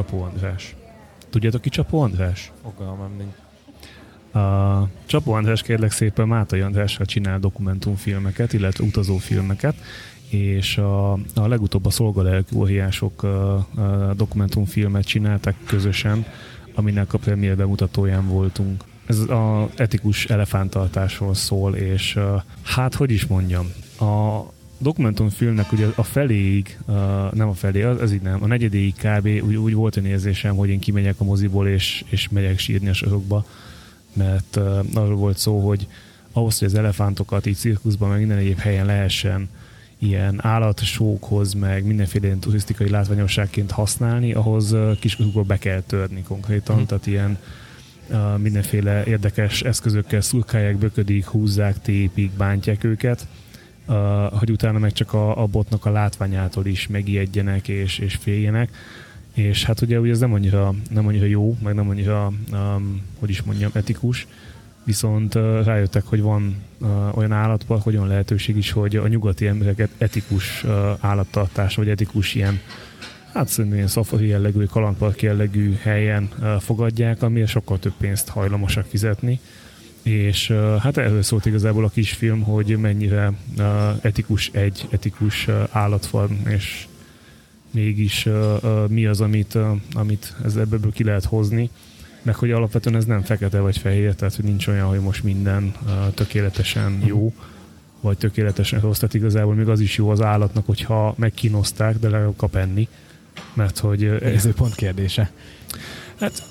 Csapó András. Tudjátok ki Csapó András? Fogalmam nincs. A Csapó András kérlek szépen Mátai Andrással csinál dokumentumfilmeket, illetve utazófilmeket, és a, a legutóbb a szolgalelkű óriások a, a dokumentumfilmet csináltak közösen, aminek a premier bemutatóján voltunk. Ez az etikus elefántartásról szól, és hát, hogy is mondjam, a dokumentumfilmnek ugye a feléig, uh, nem a felé, az, az így nem, a negyedéig kb. Úgy, úgy volt egy érzésem, hogy én kimegyek a moziból, és, és megyek sírni a sorokba, mert uh, arról volt szó, hogy ahhoz, hogy az elefántokat így cirkuszban, meg minden egyéb helyen lehessen ilyen állatsókhoz, meg mindenféle ilyen turisztikai látványosságként használni, ahhoz uh, kisközükből be kell törni konkrétan, hmm. tehát ilyen uh, mindenféle érdekes eszközökkel szurkálják, böködik, húzzák, tépik, bántják őket, uh, hogy utána meg csak a, a botnak a látványától is megijedjenek és, és féljenek. És hát ugye, ugye ez nem annyira, nem annyira jó, meg nem annyira, um, hogy is mondjam, etikus, viszont uh, rájöttek, hogy van uh, olyan állatpark, olyan lehetőség is, hogy a nyugati embereket etikus uh, állattartás, vagy etikus ilyen hát szerintem ilyen szafari jellegű, kalandpark jellegű helyen uh, fogadják, amire sokkal több pénzt hajlamosak fizetni. És hát erről szólt igazából a kisfilm, hogy mennyire etikus egy etikus állatfarm, és mégis mi az, amit, amit ez ebből ki lehet hozni. Meg hogy alapvetően ez nem fekete vagy fehér, tehát hogy nincs olyan, hogy most minden tökéletesen jó, vagy tökéletesen rossz, tehát igazából még az is jó az állatnak, hogyha megkínozták, de legalább kap enni, mert hogy... Ez pont kérdése. Hát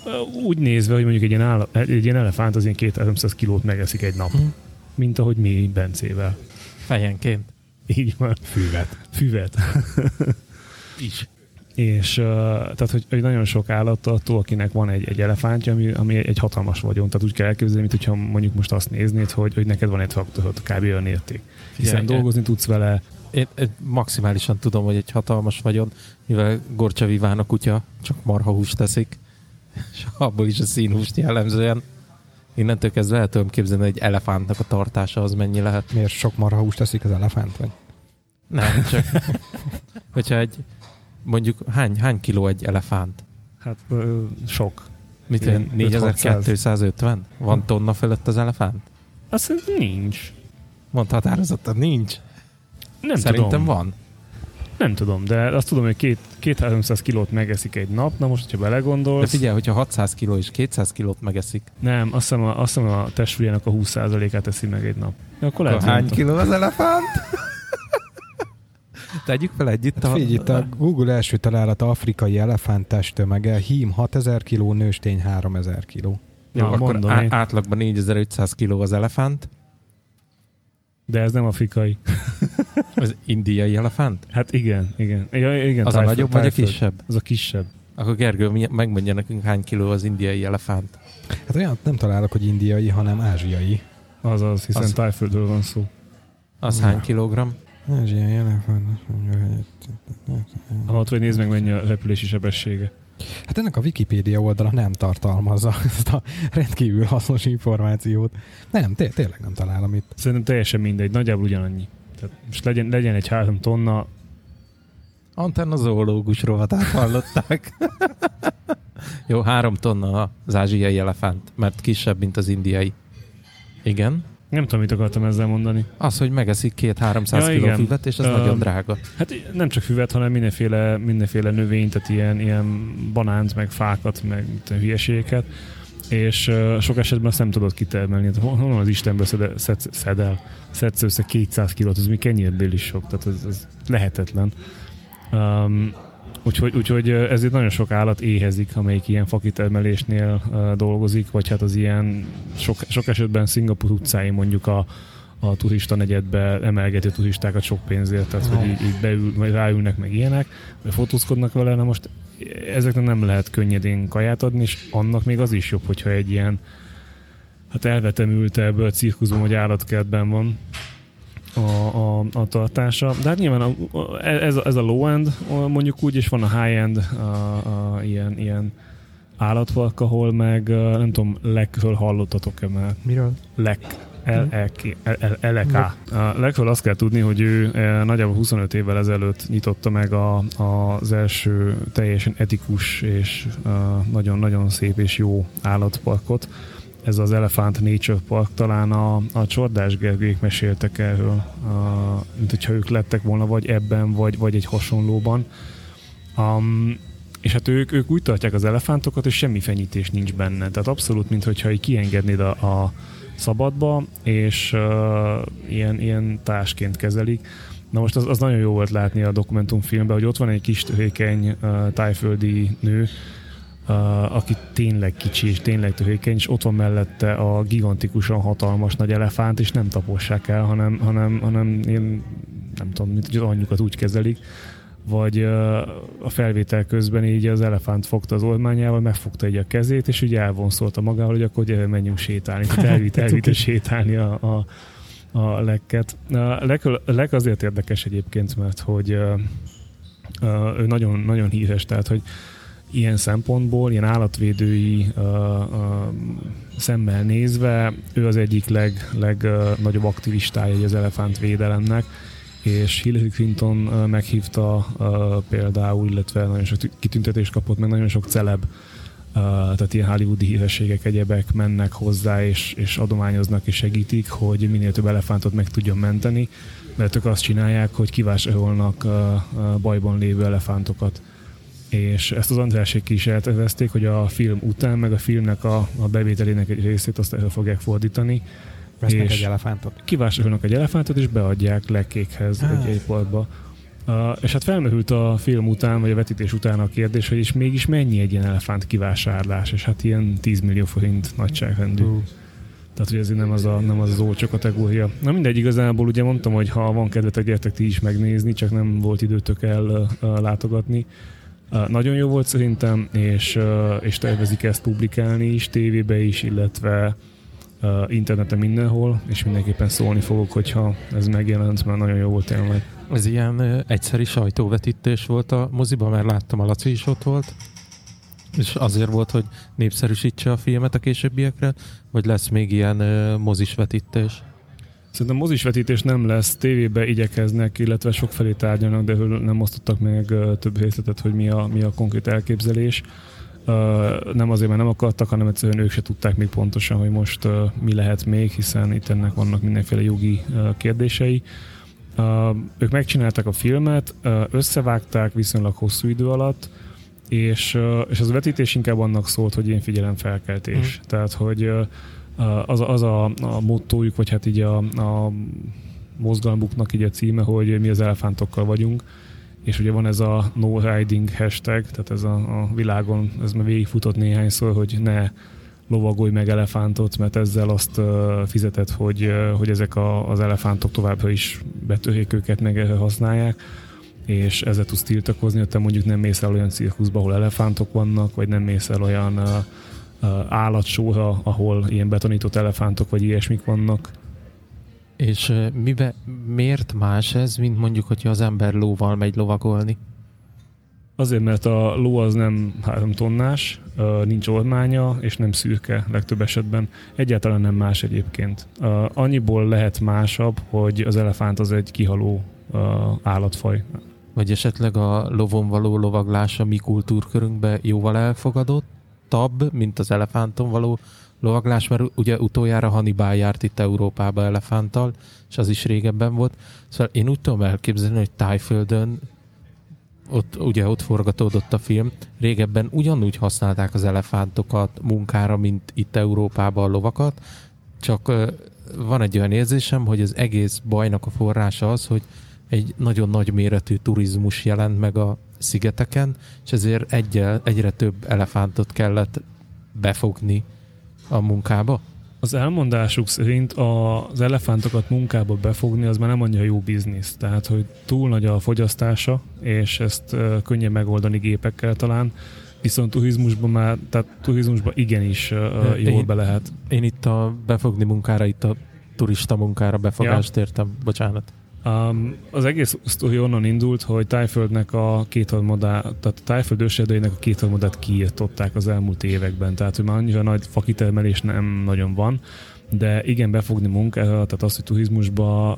úgy nézve, hogy mondjuk egy ilyen, állat, egy ilyen elefánt az ilyen 200 kilót megeszik egy nap, hmm. mint ahogy mi Bencével. Fejenként. Így van. Füvet. Füvet. is és uh, tehát, hogy, hogy nagyon sok állattól, akinek van egy, egy elefántja, ami, ami egy hatalmas vagyon, tehát úgy kell elképzelni, mint hogyha mondjuk most azt néznéd, hogy, hogy neked van egy traktor, kb. olyan érték. Hiszen ja, dolgozni tudsz vele. Én, én maximálisan tudom, hogy egy hatalmas vagyon, mivel Gorcsa Viván a kutya csak marhahúst teszik, és abból is a színhúst jellemzően. Innentől kezdve el tudom képzelni, hogy egy elefántnak a tartása az mennyi lehet. Miért sok marhahúst teszik az elefánt? Vagy? Nem, csak hogyha egy mondjuk hány, hány kiló egy elefánt? Hát ö, sok. Mit ilyen 4250? Van tonna fölött az elefánt? Azt nincs. Mondta határozottan, nincs. Nem Szerintem tudom. van. Nem tudom, de azt tudom, hogy két, két 300 kilót megeszik egy nap, na most, hogyha belegondolsz... De figyelj, hogyha 600 kiló és 200 kilót megeszik. Nem, azt hiszem a, azt hiszem a testsúlyának a 20%-át teszi meg egy nap. Ja, akkor lehet, hány kiló az elefánt? Tegyük fel együtt hát a... Figyelj, itt a Google első találat afrikai elefánt testtömege, hím 6000 kg, nőstény 3000 kg. Jó, ja, akkor mondom, á- átlagban 4500 kg az elefánt. De ez nem afrikai. az indiai elefánt? Hát igen, igen. Ja, igen az tájföld, a nagyobb vagy a kisebb? Az a kisebb. Akkor Gergő, megmondja nekünk hány kiló az indiai elefánt. Hát olyan nem találok, hogy indiai, hanem ázsiai. Azaz, hiszen az... tájföldről van szó. Az hány kilogramm? Ázsiai elefánt. Ahhoz, hogy nézd meg, mennyi a repülési sebessége. Hát ennek a Wikipédia oldala nem tartalmazza ezt a rendkívül hasznos információt. Nem, té- tényleg nem találom itt. Szerintem teljesen mindegy, nagyjából ugyanannyi. Tehát most legyen, legyen egy három tonna. Antenna zoológus rovatát hallották. Jó, három tonna az ázsiai elefánt, mert kisebb, mint az indiai. Igen. Nem tudom, mit akartam ezzel mondani. Az, hogy megeszik két-háromszáz ja, kiló füvet, és ez uh, nagyon drága. Hát nem csak füvet, hanem mindenféle, mindenféle növényt, tehát ilyen, ilyen banánt, meg fákat, meg hülyeségeket és uh, sok esetben azt nem tudod kitermelni. Hát honnan az Istenből szedel, szed, szedel, szedsz össze 200 kilót, az mi kenyérből is sok, tehát ez, ez lehetetlen. Um, Úgyhogy, úgyhogy ezért nagyon sok állat éhezik, amelyik ilyen fakitermelésnél uh, dolgozik, vagy hát az ilyen sok, sok esetben Szingapur utcáin mondjuk a, a turista negyedbe emelgeti turistákat sok pénzért, tehát hogy így, így beül, ráülnek meg ilyenek, vagy fotózkodnak vele, na most ezeknek nem lehet könnyedén kaját adni, és annak még az is jobb, hogyha egy ilyen hát elvetemültebb cirkuszban vagy állatkertben van, a, a, a tartása. De hát nyilván a, a, ez, a, ez a low-end mondjuk úgy, és van a high-end a, a, ilyen, ilyen állatpark, ahol meg nem tudom, lekről hallottatok-e már? Miről? Lek. LEK. Legfeljebb azt kell tudni, hogy ő e, nagyjából 25 évvel ezelőtt nyitotta meg a, a, az első teljesen etikus és nagyon-nagyon szép és jó állatparkot. Ez az Elephant Nature Park, talán a, a Csordás Gergők meséltek erről, a, mint hogyha ők lettek volna vagy ebben, vagy, vagy egy hasonlóban. Um, és hát ők, ők úgy tartják az elefántokat, hogy semmi fenyítés nincs benne. Tehát abszolút, mintha így kiengednéd a, a szabadba, és uh, ilyen, ilyen társként kezelik. Na most az, az nagyon jó volt látni a dokumentumfilmben, hogy ott van egy kis töhékeny uh, tájföldi nő, uh, aki tényleg kicsi és tényleg töhékeny, és ott van mellette a gigantikusan hatalmas nagy elefánt, és nem tapossák el, hanem, hanem, hanem én nem tudom, mint hogy anyjukat úgy kezelik, vagy a felvétel közben így az elefánt fogta az olmányával, megfogta egy a kezét, és úgy elvonszolta magával, hogy akkor gyere, menjünk sétálni. Elvitt, elvitt sétálni a, a, a lekket. A lek, lek azért érdekes egyébként, mert hogy ő nagyon, nagyon híres, tehát hogy ilyen szempontból, ilyen állatvédői uh, uh, szemmel nézve, ő az egyik leg, legnagyobb uh, aktivistája az elefántvédelemnek, és Hillary Clinton meghívta például, illetve nagyon sok kitüntetést kapott, meg nagyon sok celeb, tehát ilyen hollywoodi hírességek, egyebek mennek hozzá, és, és adományoznak és segítik, hogy minél több elefántot meg tudjon menteni, mert ők azt csinálják, hogy kivásárolnak bajban lévő elefántokat. És ezt az Andrásék is eltervezték, hogy a film után, meg a filmnek a, a bevételének egy részét azt el fogják fordítani, Vesznek egy elefántot? Kivásárolnak egy elefántot, és beadják lekékhez ah. egy, boltba. Uh, és hát felmerült a film után, vagy a vetítés után a kérdés, hogy is mégis mennyi egy ilyen elefánt kivásárlás, és hát ilyen 10 millió forint nagyságrendű. Uh. Tehát, hogy ez nem az, a, nem az az olcsó kategória. Na mindegy, igazából ugye mondtam, hogy ha van kedvetek, gyertek ti is megnézni, csak nem volt időtök el uh, látogatni. Uh, nagyon jó volt szerintem, és, uh, és tervezik ezt publikálni is, tévébe is, illetve interneten mindenhol, és mindenképpen szólni fogok, hogyha ez megjelent, mert nagyon jó volt tényleg. Ez ilyen egyszeri sajtóvetítés volt a moziban, mert láttam, a Laci is ott volt. És azért volt, hogy népszerűsítse a filmet a későbbiekre, vagy lesz még ilyen uh, mozis vetítés? Szerintem mozis vetítés nem lesz, tévébe igyekeznek, illetve sokfelé tárgyalnak, de nem osztottak meg több részletet, hogy mi a, mi a konkrét elképzelés nem azért, mert nem akartak, hanem egyszerűen ők se tudták még pontosan, hogy most mi lehet még, hiszen itt ennek vannak mindenféle jogi kérdései. Ők megcsinálták a filmet, összevágták viszonylag hosszú idő alatt, és, és az a vetítés inkább annak szólt, hogy én figyelemfelkeltés. Mm. Tehát, hogy az, az a, a mottójuk, vagy hát így a, a mozgalmuknak így a címe, hogy mi az elefántokkal vagyunk, és ugye van ez a no riding hashtag, tehát ez a, a világon, ez már végigfutott néhányszor, hogy ne lovagolj meg elefántot, mert ezzel azt uh, fizetett, hogy, uh, hogy ezek a, az elefántok továbbra is betörjék őket, meg használják, és ezzel tudsz tiltakozni, hogy te mondjuk nem mész el olyan cirkuszba, ahol elefántok vannak, vagy nem mész el olyan uh, állatsóra, ahol ilyen betonított elefántok vagy ilyesmik vannak, és mibe, miért más ez, mint mondjuk, hogyha az ember lóval megy lovagolni? Azért, mert a ló az nem három tonnás, nincs ormánya, és nem szürke legtöbb esetben. Egyáltalán nem más egyébként. Annyiból lehet másabb, hogy az elefánt az egy kihaló állatfaj. Vagy esetleg a lovon való lovaglás a mi kultúrkörünkben jóval elfogadott, tab, mint az elefánton való lovaglás, mert ugye utoljára Hannibal járt itt Európába elefánttal, és az is régebben volt. Szóval én úgy tudom elképzelni, hogy Tájföldön ott, ugye ott forgatódott a film, régebben ugyanúgy használták az elefántokat munkára, mint itt Európában a lovakat, csak van egy olyan érzésem, hogy az egész bajnak a forrása az, hogy egy nagyon nagy méretű turizmus jelent meg a szigeteken, és ezért egyel, egyre több elefántot kellett befogni a munkába? Az elmondásuk szerint az elefántokat munkába befogni az már nem annyira jó biznisz. Tehát, hogy túl nagy a fogyasztása, és ezt könnyen megoldani gépekkel talán, viszont turizmusban már, tehát turizmusban igenis uh, jól én, be lehet. Én itt a befogni munkára, itt a turista munkára befogást ja. értem, bocsánat. Um, az egész sztori onnan indult, hogy Tájföldnek a kétharmadát, tehát a Tájföld őserdeinek a kétharmadát kiirtották az elmúlt években, tehát hogy már annyira nagy fakitermelés nem nagyon van, de igen, befogni munkát, tehát az, hogy turizmusba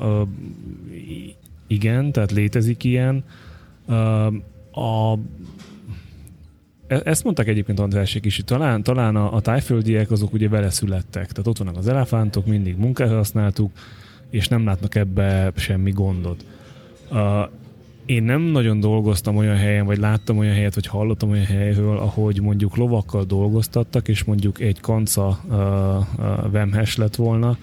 igen, tehát létezik ilyen. A e, ezt mondták egyébként Andrásék is, hogy talán, talán a, a tájföldiek azok ugye vele születtek. Tehát ott vannak az elefántok, mindig munkára használtuk, és nem látnak ebbe semmi gondot. Uh, én nem nagyon dolgoztam olyan helyen, vagy láttam olyan helyet, vagy hallottam olyan helyről, ahogy mondjuk lovakkal dolgoztattak, és mondjuk egy kanca uh, uh, vemhes lett volna,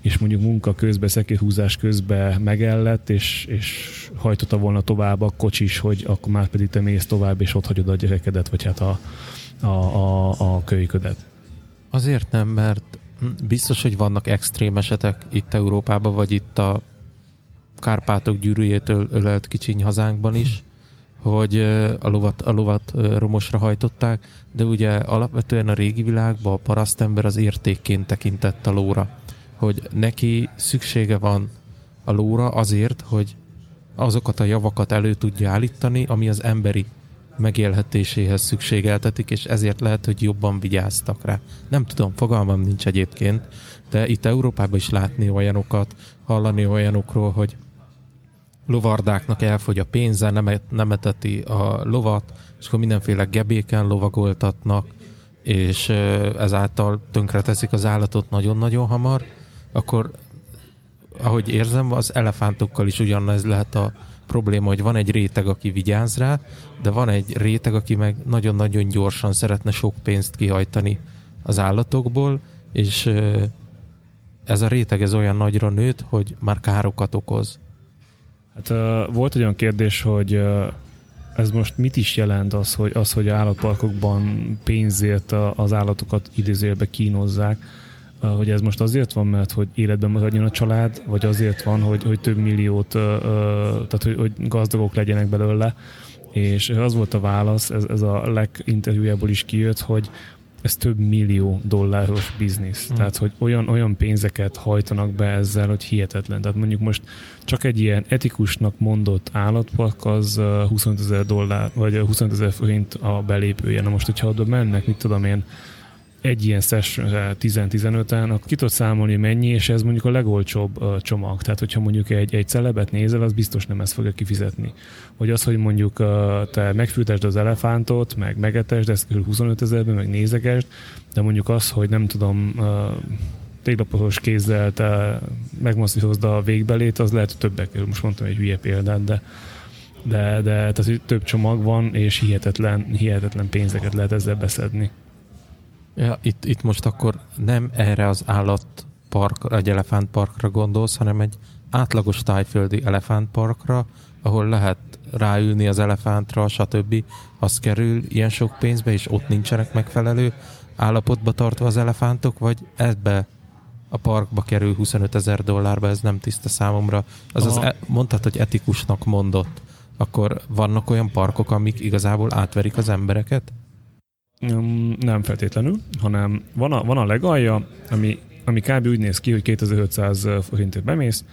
és mondjuk munka közben, szekérhúzás közben megellett, és, és hajtotta volna tovább a kocsis, hogy akkor már pedig te mész tovább, és ott hagyod a gyerekedet, vagy hát a, a, a, a kölyködet. Azért nem, mert biztos, hogy vannak extrém esetek itt Európában, vagy itt a Kárpátok gyűrűjétől ölelt kicsiny hazánkban is, hogy a lovat, a lovat romosra hajtották, de ugye alapvetően a régi világban a parasztember az értékként tekintett a lóra, hogy neki szüksége van a lóra azért, hogy azokat a javakat elő tudja állítani, ami az emberi megélhetéséhez szükségeltetik, és ezért lehet, hogy jobban vigyáztak rá. Nem tudom, fogalmam nincs egyébként, de itt Európában is látni olyanokat, hallani olyanokról, hogy lovardáknak elfogy a pénze, nem, nem eteti a lovat, és akkor mindenféle gebéken lovagoltatnak, és ezáltal tönkreteszik az állatot nagyon-nagyon hamar, akkor ahogy érzem, az elefántokkal is ugyanez lehet a probléma, hogy van egy réteg, aki vigyáz rá, de van egy réteg, aki meg nagyon-nagyon gyorsan szeretne sok pénzt kihajtani az állatokból, és ez a réteg ez olyan nagyra nőtt, hogy már károkat okoz. Hát uh, volt olyan kérdés, hogy ez most mit is jelent az, hogy, az, hogy állatparkokban pénzért az állatokat idézőjelbe kínozzák, hogy ez most azért van, mert hogy életben maradjon a család, vagy azért van, hogy, hogy több milliót, tehát hogy, hogy gazdagok legyenek belőle, és az volt a válasz, ez, ez a leginterjújából is kijött, hogy ez több millió dolláros biznisz. Hmm. Tehát, hogy olyan, olyan pénzeket hajtanak be ezzel, hogy hihetetlen. Tehát mondjuk most csak egy ilyen etikusnak mondott állatpark az 25 ezer dollár, vagy 25 ezer forint a belépője. Na most, hogyha oda mennek, mit tudom én, egy ilyen session 10-15-en, akkor ki tudod számolni mennyi, és ez mondjuk a legolcsóbb uh, csomag. Tehát, hogyha mondjuk egy, egy celebet nézel, az biztos nem ezt fogja kifizetni. Vagy az, hogy mondjuk uh, te megfültesd az elefántot, meg megetesd, ez kb. 25 ezerben, meg nézegesd, de mondjuk az, hogy nem tudom, téglaposos kézzel te megmozdítozd a végbelét, az lehet, hogy többek kerül. Most mondtam egy hülye példát, de de, de tehát, több csomag van, és hihetetlen, hihetetlen pénzeket lehet ezzel beszedni. Ja, itt, itt most akkor nem erre az állatpark, egy elefántparkra gondolsz, hanem egy átlagos tájföldi elefántparkra, ahol lehet ráülni az elefántra, stb. Az kerül ilyen sok pénzbe, és ott nincsenek megfelelő állapotba tartva az elefántok, vagy ebbe a parkba kerül 25 ezer dollárba, ez nem tiszta számomra. Az e- mondtad, hogy etikusnak mondott. Akkor vannak olyan parkok, amik igazából átverik az embereket? Nem feltétlenül, hanem van a, van a legalja, ami, ami kb. úgy néz ki, hogy 2500 forintért bemész,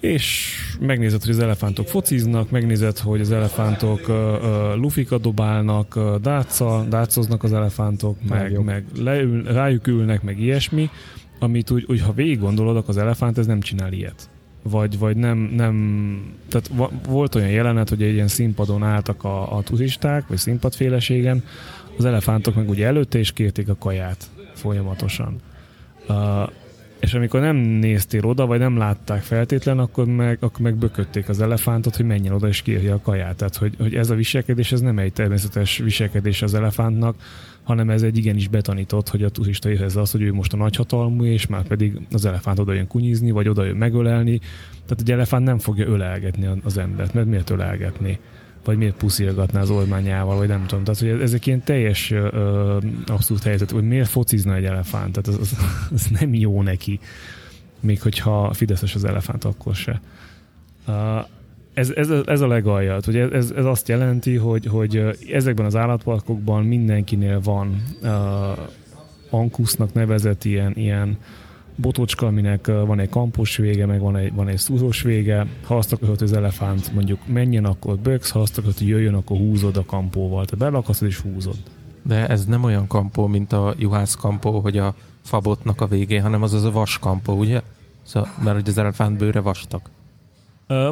és megnézed, hogy az elefántok fociznak, megnézed, hogy az elefántok uh, uh, lufikat dobálnak, uh, dáccal, dácoznak az elefántok, meg, meg leül, rájuk ülnek, meg ilyesmi, amit úgy, úgy ha végig gondolod, akkor az elefánt ez nem csinál ilyet. Vagy, vagy nem, nem, tehát volt olyan jelenet, hogy egy ilyen színpadon álltak a, a turisták, vagy színpadféleségen, az elefántok meg ugye előtte is kérték a kaját folyamatosan. Uh, és amikor nem néztél oda, vagy nem látták feltétlen, akkor meg, akkor meg bökötték az elefántot, hogy menjen oda és kérje a kaját. Tehát, hogy, hogy ez a viselkedés, ez nem egy természetes viselkedés az elefántnak, hanem ez egy igenis betanított, hogy a turista érezze azt, hogy ő most a nagyhatalmú, és már pedig az elefánt oda jön kunyizni, vagy oda jön megölelni. Tehát egy elefánt nem fogja ölelgetni az embert, mert miért ölelgetni? Vagy miért puszilgatná az ormányával, vagy nem tudom. Tehát, hogy ezek ilyen teljes ö, abszolút helyzet, hogy miért focizna egy elefánt, tehát az, az, az nem jó neki, még hogyha fideszes az elefánt, akkor se. Uh, ez, ez, ez a legalja. Ugye ez, ez azt jelenti, hogy, hogy ezekben az állatparkokban mindenkinél van uh, ankusznak nevezett ilyen, ilyen botocska, aminek van egy kampos vége, meg van egy, van egy szúzós vége. Ha azt akarod, az elefánt mondjuk menjen, akkor böksz, ha azt akarod, hogy jöjjön, akkor húzod a kampóval. Tehát belakasztod és húzod. De ez nem olyan kampó, mint a juhász kampó, hogy a fabotnak a végén, hanem az az a vas kampó, ugye? Szóval, mert hogy az elefánt bőre vastag.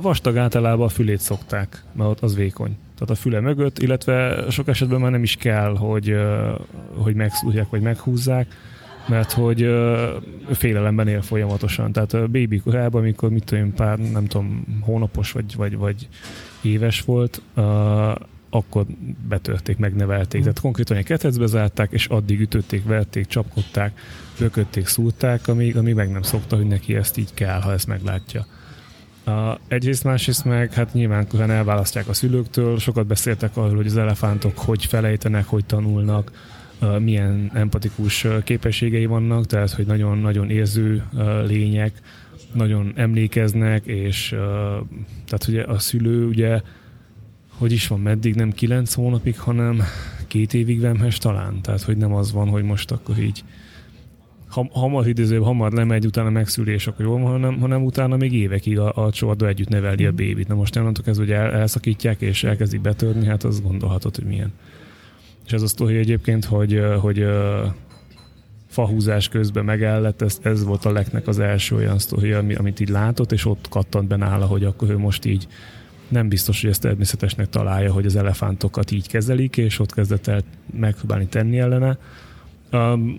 Vastag általában a fülét szokták, mert ott az vékony. Tehát a füle mögött, illetve sok esetben már nem is kell, hogy, hogy megszúrják vagy meghúzzák, mert hogy ö, félelemben él folyamatosan. Tehát a baby korában, amikor mit tudom, pár, nem tudom, hónapos vagy, vagy, vagy éves volt, ö, akkor betörték, megnevelték. Tehát konkrétan egy ketrecbe zárták, és addig ütötték, verték, csapkodták, bökötték, szúrták, amíg, amíg meg nem szokta, hogy neki ezt így kell, ha ezt meglátja. Uh, egyrészt, másrészt meg, hát nyilván elválasztják a szülőktől, sokat beszéltek arról, hogy az elefántok hogy felejtenek, hogy tanulnak, milyen empatikus képességei vannak, tehát hogy nagyon-nagyon érző lények, nagyon emlékeznek, és tehát ugye a szülő ugye hogy is van, meddig nem kilenc hónapig, hanem két évig vemhes talán. Tehát, hogy nem az van, hogy most akkor így ham, hamar idézőbb, hamar lemegy, utána megszülés, akkor jól van, hanem, hanem utána még évekig a, a csavarda együtt neveli a bébit. Na most onnantól kezdve, hogy el, elszakítják és elkezdik betörni, hát az gondolhatod, hogy milyen. És ez a sztori egyébként, hogy, hogy fahúzás közben megállett, ez, ez volt a leknek az első olyan sztori, amit így látott, és ott kattant be nála, hogy akkor ő most így nem biztos, hogy ezt természetesnek találja, hogy az elefántokat így kezelik, és ott kezdett el megpróbálni tenni ellene.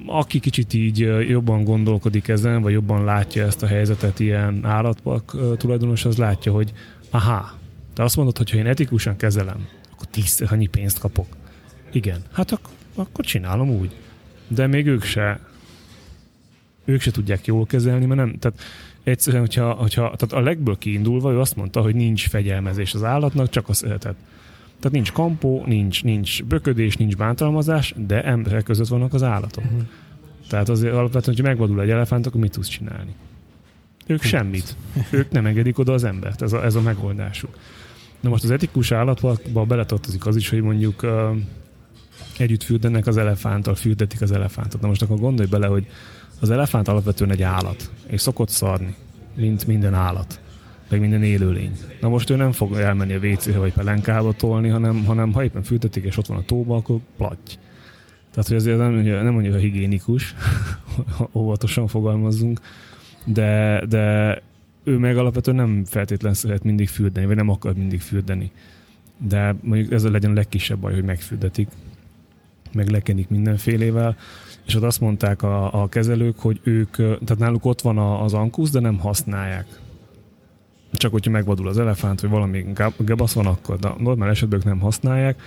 Aki kicsit így jobban gondolkodik ezen, vagy jobban látja ezt a helyzetet ilyen állatpark tulajdonos, az látja, hogy aha, te azt mondod, hogy ha én etikusan kezelem, akkor tízszer annyi pénzt kapok. Igen, hát ak- akkor csinálom úgy. De még ők se ők se tudják jól kezelni, mert nem, tehát egyszerűen, hogyha, hogyha tehát a legből kiindulva ő azt mondta, hogy nincs fegyelmezés az állatnak, csak a szeretet. Tehát nincs kampó, nincs, nincs böködés, nincs bántalmazás, de emberek között vannak az állatok. Uh-huh. Tehát azért alapvetően, hogyha megvadul egy elefánt, akkor mit tudsz csinálni? Ők semmit. Ők nem engedik oda az embert. Ez a, ez a megoldásuk. Na most az etikus állatba beletartozik az is, hogy mondjuk együtt fürdenek az elefánttal, fürdetik az elefántot. Na most akkor gondolj bele, hogy az elefánt alapvetően egy állat, és szokott szarni, mint minden állat, meg minden élőlény. Na most ő nem fog elmenni a WC-re vagy pelenkába tolni, hanem, hanem ha éppen fűtetik és ott van a tóba, akkor platty. Tehát, hogy azért nem, nem mondjuk a higiénikus, óvatosan fogalmazzunk, de, de ő meg alapvetően nem feltétlenül szeret mindig fürdeni, vagy nem akar mindig fürdeni. De mondjuk ez legyen a legkisebb baj, hogy megfürdetik, meg lekenik mindenfélével, és ott azt mondták a, a kezelők, hogy ők, tehát náluk ott van az ankusz, de nem használják. Csak hogyha megvadul az elefánt, vagy valami gebasz van, akkor de normál esetben nem használják,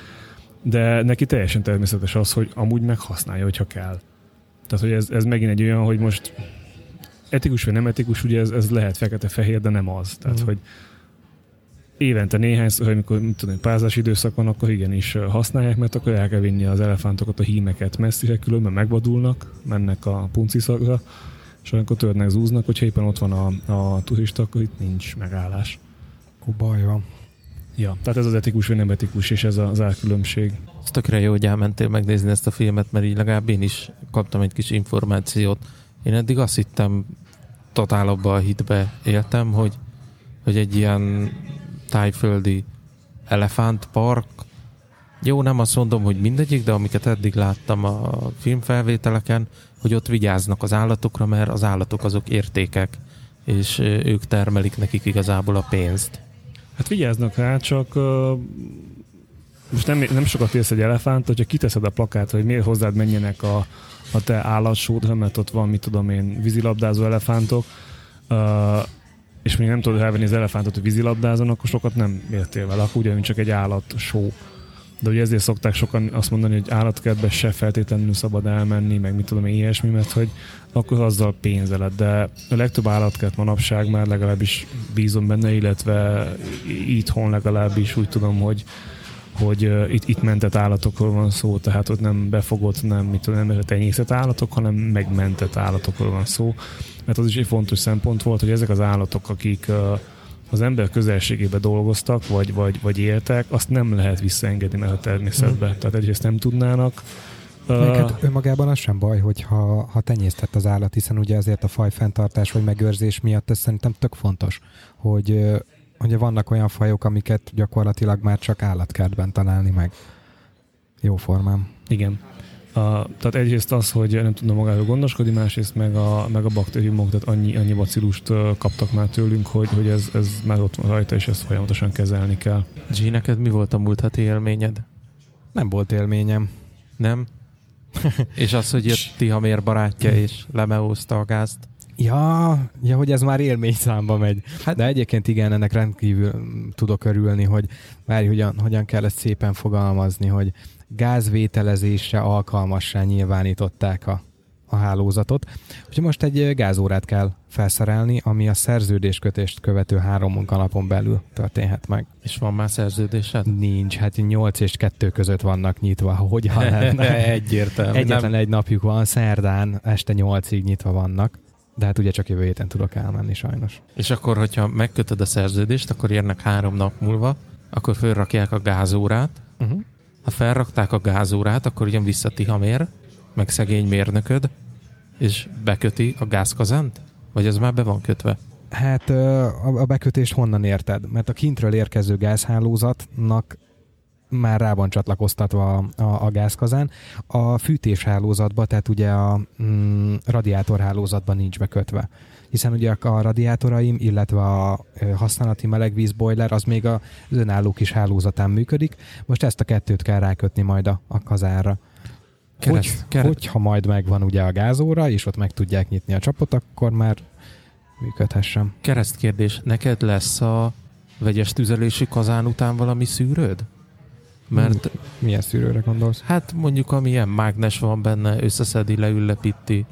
de neki teljesen természetes az, hogy amúgy meghasználja, hogyha kell. Tehát, hogy ez, ez megint egy olyan, hogy most etikus vagy nem etikus, ugye ez, ez lehet fekete-fehér, de nem az. Tehát, mm. hogy évente néhányszor, amikor mit tudom, pázás időszak van, akkor igenis használják, mert akkor el kell vinni az elefántokat, a hímeket messzire, különben megvadulnak, mennek a punciszakra, és amikor törnek, zúznak, hogyha éppen ott van a, a turista, akkor itt nincs megállás. Ó, baj van. Ja, tehát ez az etikus vagy nem etikus, és ez az árkülönbség. Ez tökre jó, hogy elmentél megnézni ezt a filmet, mert így legalább én is kaptam egy kis információt. Én eddig azt hittem, totál abba a hitbe éltem, hogy, hogy egy ilyen tájföldi elefántpark. Jó, nem azt mondom, hogy mindegyik, de amiket eddig láttam a filmfelvételeken, hogy ott vigyáznak az állatokra, mert az állatok azok értékek, és ők termelik nekik igazából a pénzt. Hát vigyáznak rá, csak uh, most nem, nem sokat érsz egy elefánt, hogyha kiteszed a plakát, hogy miért hozzád menjenek a, a te állatsódra, mert ott van, mit tudom én, vízilabdázó elefántok, uh, és még nem tudod elvenni az elefántot, hogy vízilabdázon, akkor sokat nem értél vele, akkor ugyanúgy csak egy állat show. De ugye ezért szokták sokan azt mondani, hogy állatkertbe se feltétlenül szabad elmenni, meg mit tudom én, ilyesmi, mert hogy akkor azzal pénzeled. De a legtöbb állatkert manapság már legalábbis bízom benne, illetve itthon legalábbis úgy tudom, hogy hogy uh, itt, itt mentett állatokról van szó, tehát ott nem befogott, nem, mit tudom, nem tenyészett állatok, hanem megmentett állatokról van szó mert az is egy fontos szempont volt, hogy ezek az állatok, akik az ember közelségébe dolgoztak, vagy, vagy, vagy éltek, azt nem lehet visszaengedni mert a természetbe. Mm. Tehát egyrészt nem tudnának. Uh, hát önmagában az sem baj, hogyha ha tenyésztett az állat, hiszen ugye azért a fajfenntartás vagy megőrzés miatt ez szerintem tök fontos, hogy ugye vannak olyan fajok, amiket gyakorlatilag már csak állatkertben találni meg. Jó formán. Igen. A, tehát egyrészt az, hogy nem tudna magáról gondoskodni, másrészt meg a, meg a baktériumok, tehát annyi, annyi bacillust kaptak már tőlünk, hogy, hogy ez, ez már ott van rajta, és ezt folyamatosan kezelni kell. G, neked mi volt a múlt heti élményed? Nem volt élményem. Nem? és az, hogy jött Tihamér barátja és lemeózta a gázt? Ja, ja, hogy ez már élményszámba megy. Hát, De egyébként igen, ennek rendkívül tudok örülni, hogy várj, hogyan, hogyan kell ezt szépen fogalmazni, hogy gázvételezésre alkalmassá nyilvánították a, a hálózatot. Úgyhogy most egy gázórát kell felszerelni, ami a szerződéskötést követő három munkanapon belül történhet meg. És van már szerződésed? Nincs, hát 8 és 2 között vannak nyitva. Hogyan lenne? Egyértelmű. Egyetlen nem. egy napjuk van, szerdán este 8-ig nyitva vannak. De hát ugye csak jövő héten tudok elmenni sajnos. És akkor, hogyha megkötöd a szerződést, akkor érnek három nap múlva, akkor felrakják a gázórát. Uh-huh. Ha felrakták a gázórát, akkor jön vissza Tihamér, meg szegény mérnököd, és beköti a gázkazánt? Vagy ez már be van kötve? Hát a bekötést honnan érted? Mert a kintről érkező gázhálózatnak már rá van csatlakoztatva a, a, a gázkazán. A fűtéshálózatban, tehát ugye a mm, radiátorhálózatban nincs bekötve. Hiszen ugye a radiátoraim, illetve a használati melegvízbojler az még az önálló kis hálózatán működik. Most ezt a kettőt kell rákötni majd a, a kazánra. Kereszt, hogy, kereszt. Hogyha majd megvan ugye a gázóra, és ott meg tudják nyitni a csapot, akkor már működhessem. Keresztkérdés, neked lesz a vegyes tüzelési kazán után valami szűrőd? Mert milyen szűrőre gondolsz? Hát mondjuk amilyen mágnes van benne, összeszedi, leüllepíti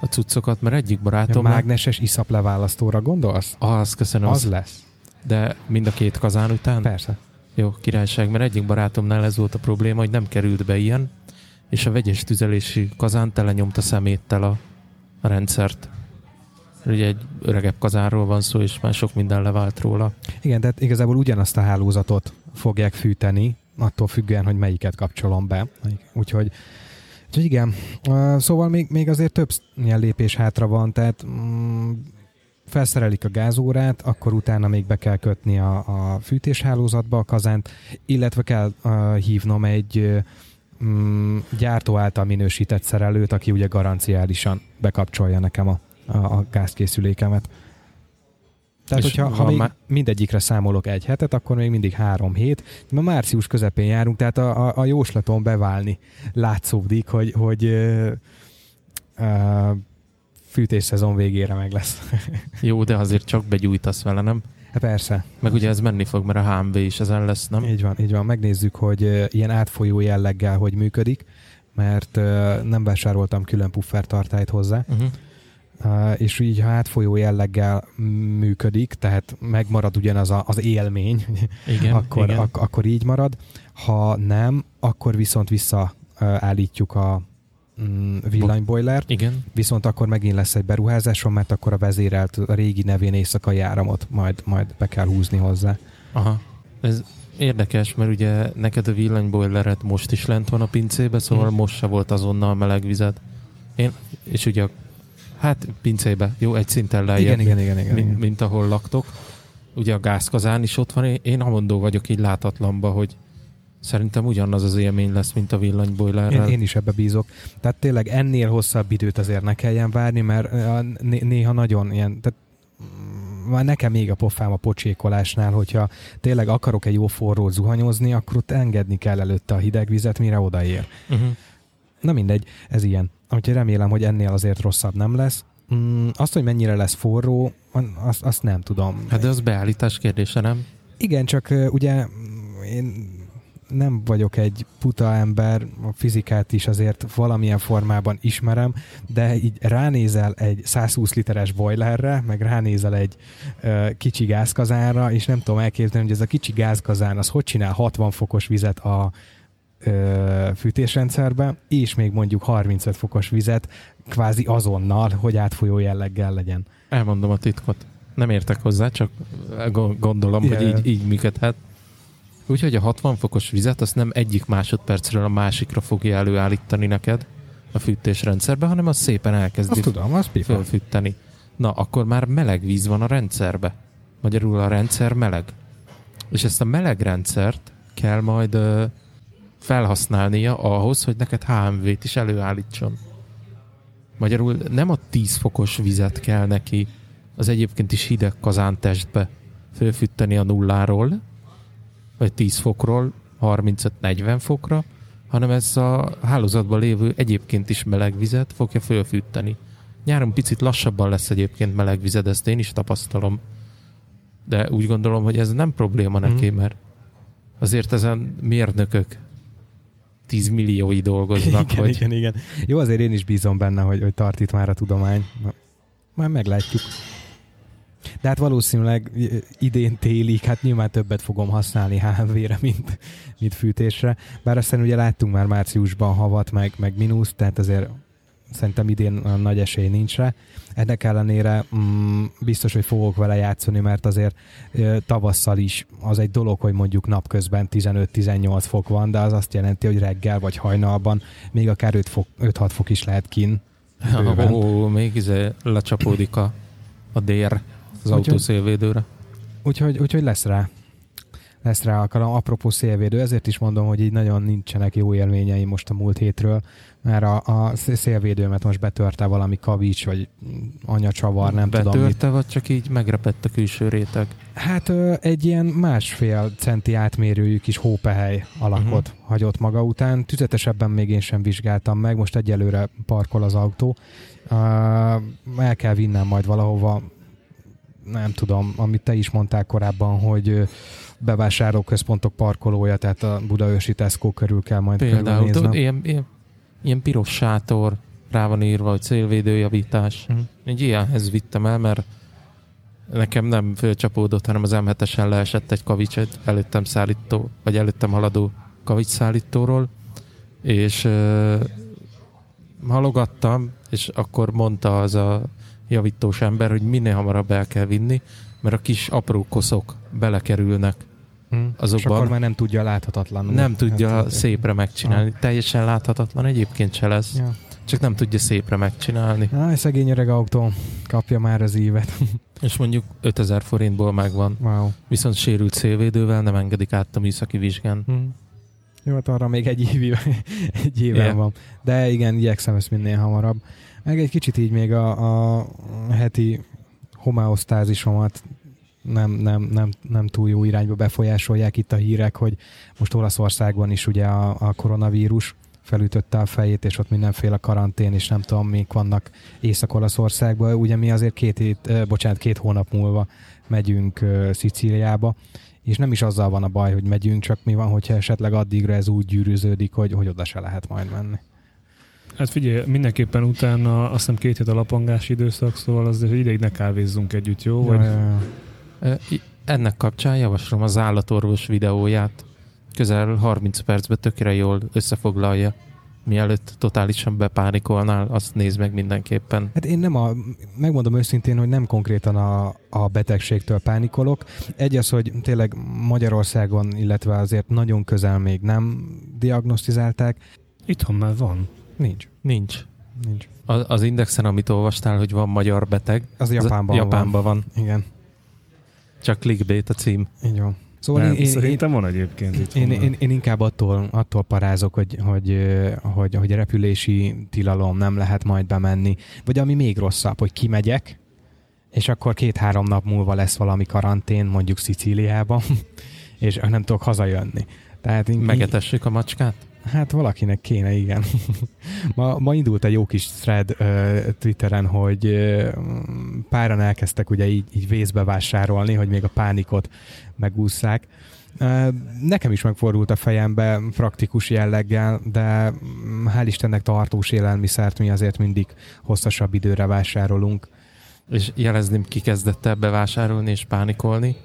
a cuccokat, mert egyik barátom... A mágneses iszap leválasztóra gondolsz? Az, köszönöm. Az lesz. De mind a két kazán után? Persze. Jó, királyság, mert egyik barátomnál ez volt a probléma, hogy nem került be ilyen, és a vegyes tüzelési kazán telenyomta szeméttel a, a rendszert. Ugye egy öregebb kazánról van szó, és már sok minden levált róla. Igen, de igazából ugyanazt a hálózatot fogják fűteni, attól függően, hogy melyiket kapcsolom be. Úgyhogy, úgyhogy igen, szóval még, még azért több ilyen lépés hátra van, tehát mm, felszerelik a gázórát, akkor utána még be kell kötni a, a fűtéshálózatba a kazánt, illetve kell uh, hívnom egy uh, gyártó által minősített szerelőt, aki ugye garanciálisan bekapcsolja nekem a, a, a gázkészülékemet. Tehát, és hogyha ha még már... mindegyikre számolok egy hetet, akkor még mindig három hét. Ma március közepén járunk, tehát a, a, a jóslaton beválni látszódik, hogy, hogy uh, fűtésszezon végére meg lesz. Jó, de azért csak begyújtasz vele, nem? Hát persze. Meg ugye ez menni fog, mert a HMV is ezen lesz, nem? Így van, így van. Megnézzük, hogy ilyen átfolyó jelleggel hogy működik, mert nem vásároltam külön puffertartályt hozzá. Uh-huh és így ha átfolyó jelleggel működik, tehát megmarad ugyanaz a, az élmény, igen, akkor, igen. Ak- akkor így marad. Ha nem, akkor viszont visszaállítjuk a mm, villanybojlert, igen. viszont akkor megint lesz egy beruházásom, mert akkor a vezérelt a régi nevén éjszakai áramot majd, majd be kell húzni hozzá. Aha. Ez érdekes, mert ugye neked a villanybojleret most is lent van a pincébe, szóval hmm. most se volt azonnal meleg vizet. Én, és ugye a Hát pincébe, jó, egy szinten lejjebb, igen, igen, igen, igen, mint, mint ahol laktok. Ugye a gázkazán is ott van, én amondó vagyok így látatlanba, hogy Szerintem ugyanaz az élmény lesz, mint a villanybojlerrel. Én, én is ebbe bízok. Tehát tényleg ennél hosszabb időt azért ne kelljen várni, mert néha nagyon ilyen, tehát mm, már nekem még a pofám a pocsékolásnál, hogyha tényleg akarok egy jó forró zuhanyozni, akkor ott engedni kell előtte a hideg vizet, mire odaér. Uh-huh. Na mindegy, ez ilyen. Úgyhogy remélem, hogy ennél azért rosszabb nem lesz. Mm, azt, hogy mennyire lesz forró, azt, azt nem tudom. Hát de az beállítás kérdése, nem? Igen, csak ugye én nem vagyok egy puta ember, a fizikát is azért valamilyen formában ismerem, de így ránézel egy 120 literes boilerre, meg ránézel egy ö, kicsi gázkazánra, és nem tudom elképzelni, hogy ez a kicsi gázkazán az hogy csinál 60 fokos vizet a ö, fűtésrendszerbe, és még mondjuk 35 fokos vizet kvázi azonnal, hogy átfolyó jelleggel legyen. Elmondom a titkot. Nem értek hozzá, csak gondolom, yeah. hogy így, így működhet. Úgyhogy a 60 fokos vizet azt nem egyik másodpercről a másikra fogja előállítani neked a fűtésrendszerbe, hanem az szépen elkezdi azt tudom, az fölfűteni. Na, akkor már meleg víz van a rendszerbe. Magyarul a rendszer meleg. És ezt a meleg rendszert kell majd felhasználnia ahhoz, hogy neked HMV-t is előállítson. Magyarul nem a 10 fokos vizet kell neki az egyébként is hideg kazántestbe fölfűteni a nulláról, vagy 10 fokról 35-40 fokra, hanem ez a hálózatban lévő egyébként is meleg vizet fogja fölfűteni. Nyáron picit lassabban lesz egyébként meleg vized, ezt én is tapasztalom. De úgy gondolom, hogy ez nem probléma neki, mm. mert azért ezen mérnökök 10 milliói dolgoznak. Igen, hogy... igen, igen. Jó, azért én is bízom benne, hogy, hogy tart itt már a tudomány. Már meglátjuk. De hát valószínűleg idén télig, hát nyilván többet fogom használni HMV-re, mint, mint fűtésre. Bár aztán ugye láttunk már márciusban havat, meg, meg mínusz, tehát azért szerintem idén olyan nagy esély nincs rá. Ennek ellenére mm, biztos, hogy fogok vele játszani, mert azért e, tavasszal is az egy dolog, hogy mondjuk napközben 15-18 fok van, de az azt jelenti, hogy reggel vagy hajnalban még akár 5 fok, 5-6 fok is lehet kin. Ó, oh, még izé lecsapódik a, a dér az autó szélvédőre. Úgyhogy, úgyhogy lesz rá lesz rá alkalom. Apropó szélvédő, ezért is mondom, hogy így nagyon nincsenek jó élményeim most a múlt hétről, mert a, a szélvédőmet most betörte valami kavics, vagy anyacsavar, nem betörte, tudom. Betörte, vagy csak így megrepett a külső réteg? Hát egy ilyen másfél centi átmérőjű kis hópehely alakot uh-huh. hagyott maga után. Tüzetesebben még én sem vizsgáltam meg, most egyelőre parkol az autó. Uh, el kell vinnem majd valahova, nem tudom, amit te is mondtál korábban, hogy bevásárlóközpontok parkolója, tehát a Budaörsi Tesco körül kell majd Például, tudod, ilyen, ilyen, ilyen piros sátor, rá van írva, hogy célvédőjavítás. Uh-huh. Egy ilyenhez vittem el, mert nekem nem fölcsapódott, hanem az M7-esen leesett egy kavics egy előttem szállító, vagy előttem haladó kavics szállítóról, és uh, halogattam, és akkor mondta az a javítós ember, hogy minél hamarabb el kell vinni, mert a kis apró koszok belekerülnek hmm. azokban. És akkor már nem tudja láthatatlan. Nem tudja hát, szépre megcsinálni. Ha. Teljesen láthatatlan egyébként se lesz. Ja. Csak nem tudja szépre megcsinálni. Á, szegény öreg autó kapja már az évet. És mondjuk 5000 forintból megvan. Wow. Viszont sérült szélvédővel nem engedik át a műszaki vizsgán. Hmm. Jó, hát arra még egy, év, egy éven yeah. van. De igen, igyekszem ezt minél hamarabb. Meg egy kicsit így még a, a heti homeosztázisomat nem, nem, nem, nem túl jó irányba befolyásolják itt a hírek, hogy most Olaszországban is ugye a, a koronavírus felütötte a fejét, és ott mindenféle karantén, és nem tudom, még vannak Észak-Olaszországban. Ugye mi azért két, hét, bocsánat, két hónap múlva megyünk Szicíliába, és nem is azzal van a baj, hogy megyünk, csak mi van, hogyha esetleg addigra ez úgy gyűrűződik, hogy, hogy oda se lehet majd menni. Hát figyelj, mindenképpen utána azt hiszem két hét a lapangási időszak, szóval az ideig ne kávézzunk együtt, jó? Ja, vagy... ja, ja. Ennek kapcsán javaslom az állatorvos videóját. Közel 30 percben tökre jól összefoglalja. Mielőtt totálisan bepánikolnál, azt nézd meg mindenképpen. Hát én nem a, megmondom őszintén, hogy nem konkrétan a, a betegségtől pánikolok. Egy az, hogy tényleg Magyarországon, illetve azért nagyon közel még nem diagnosztizálták. Itthon már van. Nincs. Nincs. Nincs. Az, az indexen, amit olvastál, hogy van magyar beteg, az, az Japánban, Japánban van. van. Igen. Csak clickbait a cím. Így van. Szóval Nem, én, szerintem én, van egyébként itt. Én, én, én, inkább attól, attól parázok, hogy, hogy, hogy, hogy repülési tilalom nem lehet majd bemenni. Vagy ami még rosszabb, hogy kimegyek, és akkor két-három nap múlva lesz valami karantén, mondjuk Szicíliában, és nem tudok hazajönni. Tehát Megetessük a macskát? Hát valakinek kéne, igen. ma, ma indult egy jó kis thread uh, Twitteren, hogy uh, páran elkezdtek ugye így, így vészbe vásárolni, hogy még a pánikot megúszszák. Nekem is megfordult a fejembe praktikus jelleggel, de hál' Istennek tartós élelmiszert mi azért mindig hosszasabb időre vásárolunk. És jelezném, ki kezdett el bevásárolni és pánikolni?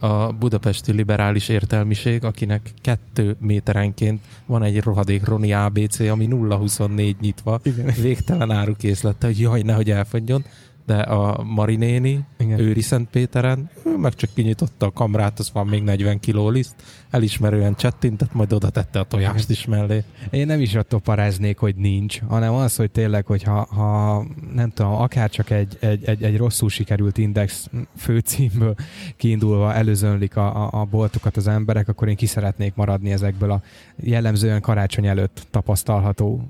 A budapesti liberális értelmiség, akinek kettő méterenként van egy rohadék Roni ABC, ami 0-24 nyitva, Igen. végtelen árukészlete, hogy jaj, nehogy elfogyjon, de a Marinéni, Igen. Őri Szentpéteren, ő meg csak kinyitotta a kamrát, az van még 40 kiló liszt, elismerően csettintett, majd oda tette a tojást is mellé. Én nem is attól paráznék, hogy nincs, hanem az, hogy tényleg, hogy ha, ha nem tudom, akár csak egy, egy, egy, egy rosszul sikerült index főcímből kiindulva előzönlik a, a, a boltokat az emberek, akkor én ki szeretnék maradni ezekből a jellemzően karácsony előtt tapasztalható.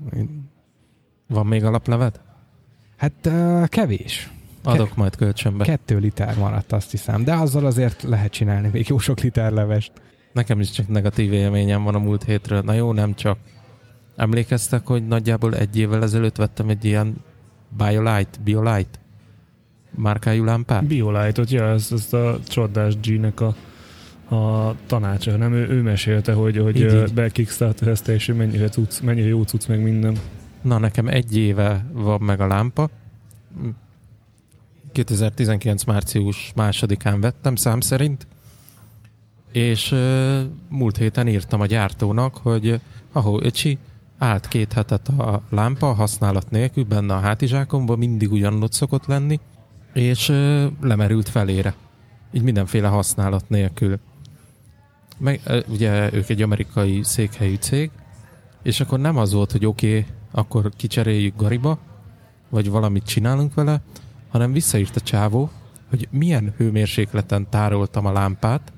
Van még alapleved? Hát uh, kevés. Adok majd kölcsönbe. Kettő liter maradt, azt hiszem, de azzal azért lehet csinálni még jó sok liter levest. Nekem is csak negatív élményem van a múlt hétről. Na jó, nem csak. Emlékeztek, hogy nagyjából egy évvel ezelőtt vettem egy ilyen Biolite, Biolite márkájú lámpát? Biolight-ot, ja, ez, ez a csodás G-nek a, a tanácsa, nem? Ő, ő mesélte, hogy, hogy Így, így. bekickstarterezte, és mennyire, cucc, mennyire jó cucc, meg minden. Na, nekem egy éve van meg a lámpa. 2019. március másodikán vettem szám szerint, és uh, múlt héten írtam a gyártónak, hogy ahol öcsi, állt két hetet a lámpa használat nélkül, benne a hátizsákomban mindig ugyanott szokott lenni, és uh, lemerült felére. Így mindenféle használat nélkül. Meg, uh, ugye ők egy amerikai székhelyű cég, és akkor nem az volt, hogy oké, okay, akkor kicseréljük Gariba, vagy valamit csinálunk vele, hanem visszaírt a csávó, hogy milyen hőmérsékleten tároltam a lámpát,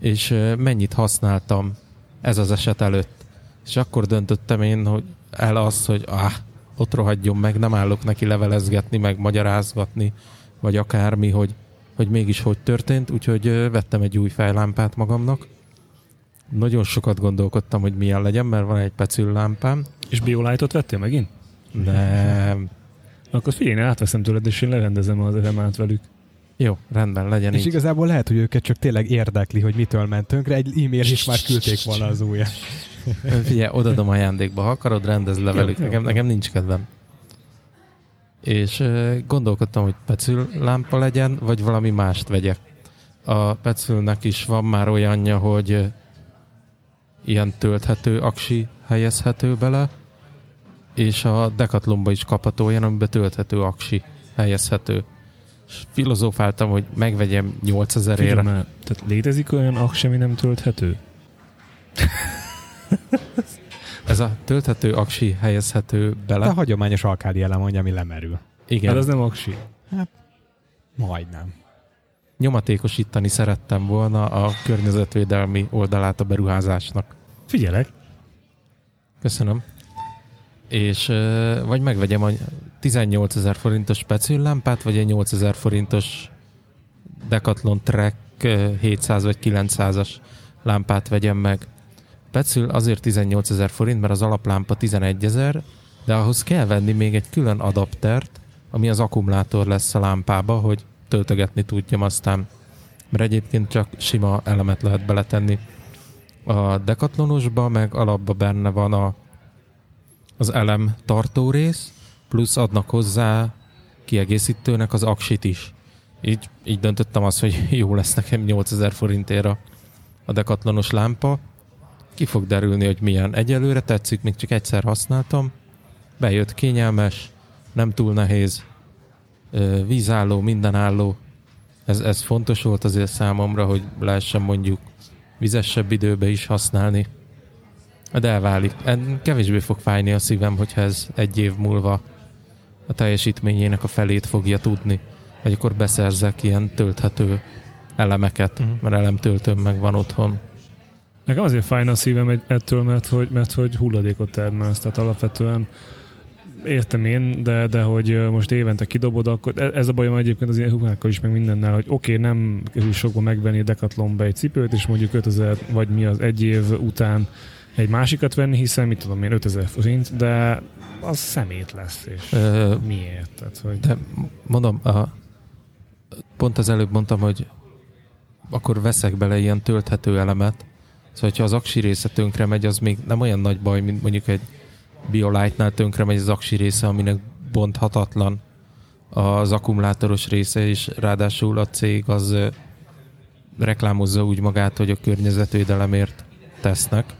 és mennyit használtam ez az eset előtt. És akkor döntöttem én hogy el azt, hogy ah, ott rohadjon meg, nem állok neki levelezgetni, meg magyarázgatni, vagy akármi, hogy, hogy mégis hogy történt, úgyhogy vettem egy új fejlámpát magamnak. Nagyon sokat gondolkodtam, hogy milyen legyen, mert van egy pecül lámpám, És Biolight-ot vettél megint? de Akkor figyelj, én átveszem tőled, és én lerendezem az elemát velük. jó, rendben, legyen És így. igazából lehet, hogy őket csak tényleg érdekli, hogy mitől ment tönkre. Egy e-mail is már küldték volna az újját. Figyelj, odadom ajándékba, ha akarod, rendezd le velük. jó, Nekem, jó. nekem nincs kedvem. És gondolkodtam, hogy pecül lámpa legyen, vagy valami mást vegyek. A pecülnek is van már olyanja, hogy ilyen tölthető aksi helyezhető bele, és a Decathlonba is kapható olyan, amiben tölthető aksi helyezhető. És filozófáltam, hogy megvegyem 8000 Figyelj ére. már, tehát létezik olyan aks, ami nem tölthető? Ez a tölthető aksi helyezhető bele. A hagyományos alkádi elem, mondja, ami lemerül. Igen. Hát az nem aksi. Majdnem. Nyomatékosítani szerettem volna a környezetvédelmi oldalát a beruházásnak. Figyelek. Köszönöm. És vagy megvegyem a 18 ezer forintos specüllámpát, vagy egy 8 ezer forintos Decathlon Trek ö, 700 vagy 900-as lámpát vegyem meg. Pecül azért 18 ezer forint, mert az alaplámpa 11 ezer, de ahhoz kell venni még egy külön adaptert, ami az akkumulátor lesz a lámpába, hogy töltögetni tudjam aztán. Mert egyébként csak sima elemet lehet beletenni. A Decathlonosba meg alapba benne van a, az elem tartó rész, plusz adnak hozzá kiegészítőnek az aksit is. Így, így döntöttem azt, hogy jó lesz nekem 8000 forintért a, a Decathlonos lámpa. Ki fog derülni, hogy milyen. Egyelőre tetszik, még csak egyszer használtam. Bejött kényelmes, nem túl nehéz, vízálló, mindenálló. Ez, ez fontos volt azért számomra, hogy lehessen mondjuk vizesebb időbe is használni. De elválik. En- Kevésbé fog fájni a szívem, hogyha ez egy év múlva a teljesítményének a felét fogja tudni. Vagy akkor beszerzek ilyen tölthető elemeket, Mhm. mert elemtöltőm meg van otthon. Nekem azért fájna a szívem egy- ettől, mert hogy, mert hogy hulladékot termelsz, tehát alapvetően értem én, de, de hogy most évente kidobod, akkor e- ez a bajom egyébként az ilyen ruhákkal is, meg mindennel, hogy oké, okay, nem kerül sokba megvenni Decathlonba egy cipőt, és mondjuk 5000, vagy mi az egy év után egy másikat venni, hiszen mit tudom én, 5000 forint, de az szemét lesz, és Ö, miért? Tehát, hogy De mondom, a, pont az előbb mondtam, hogy akkor veszek bele ilyen tölthető elemet. Szóval, ha az aksi része tönkre megy, az még nem olyan nagy baj, mint mondjuk egy Biolite-nál tönkre megy az aksi része, aminek bonthatatlan az akkumulátoros része, és ráadásul a cég az reklámozza úgy magát, hogy a környezetvédelemért tesznek.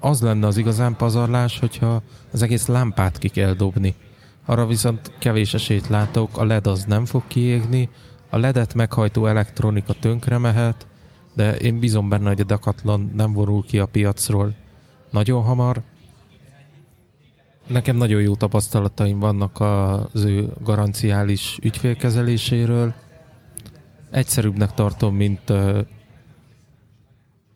Az lenne az igazán pazarlás, hogyha az egész lámpát ki kell dobni. Arra viszont kevés esélyt látok, a LED az nem fog kiégni, a ledet meghajtó elektronika tönkre mehet, de én bízom benne, hogy a Decathlon nem vorul ki a piacról nagyon hamar. Nekem nagyon jó tapasztalataim vannak az ő garanciális ügyfélkezeléséről. Egyszerűbbnek tartom, mint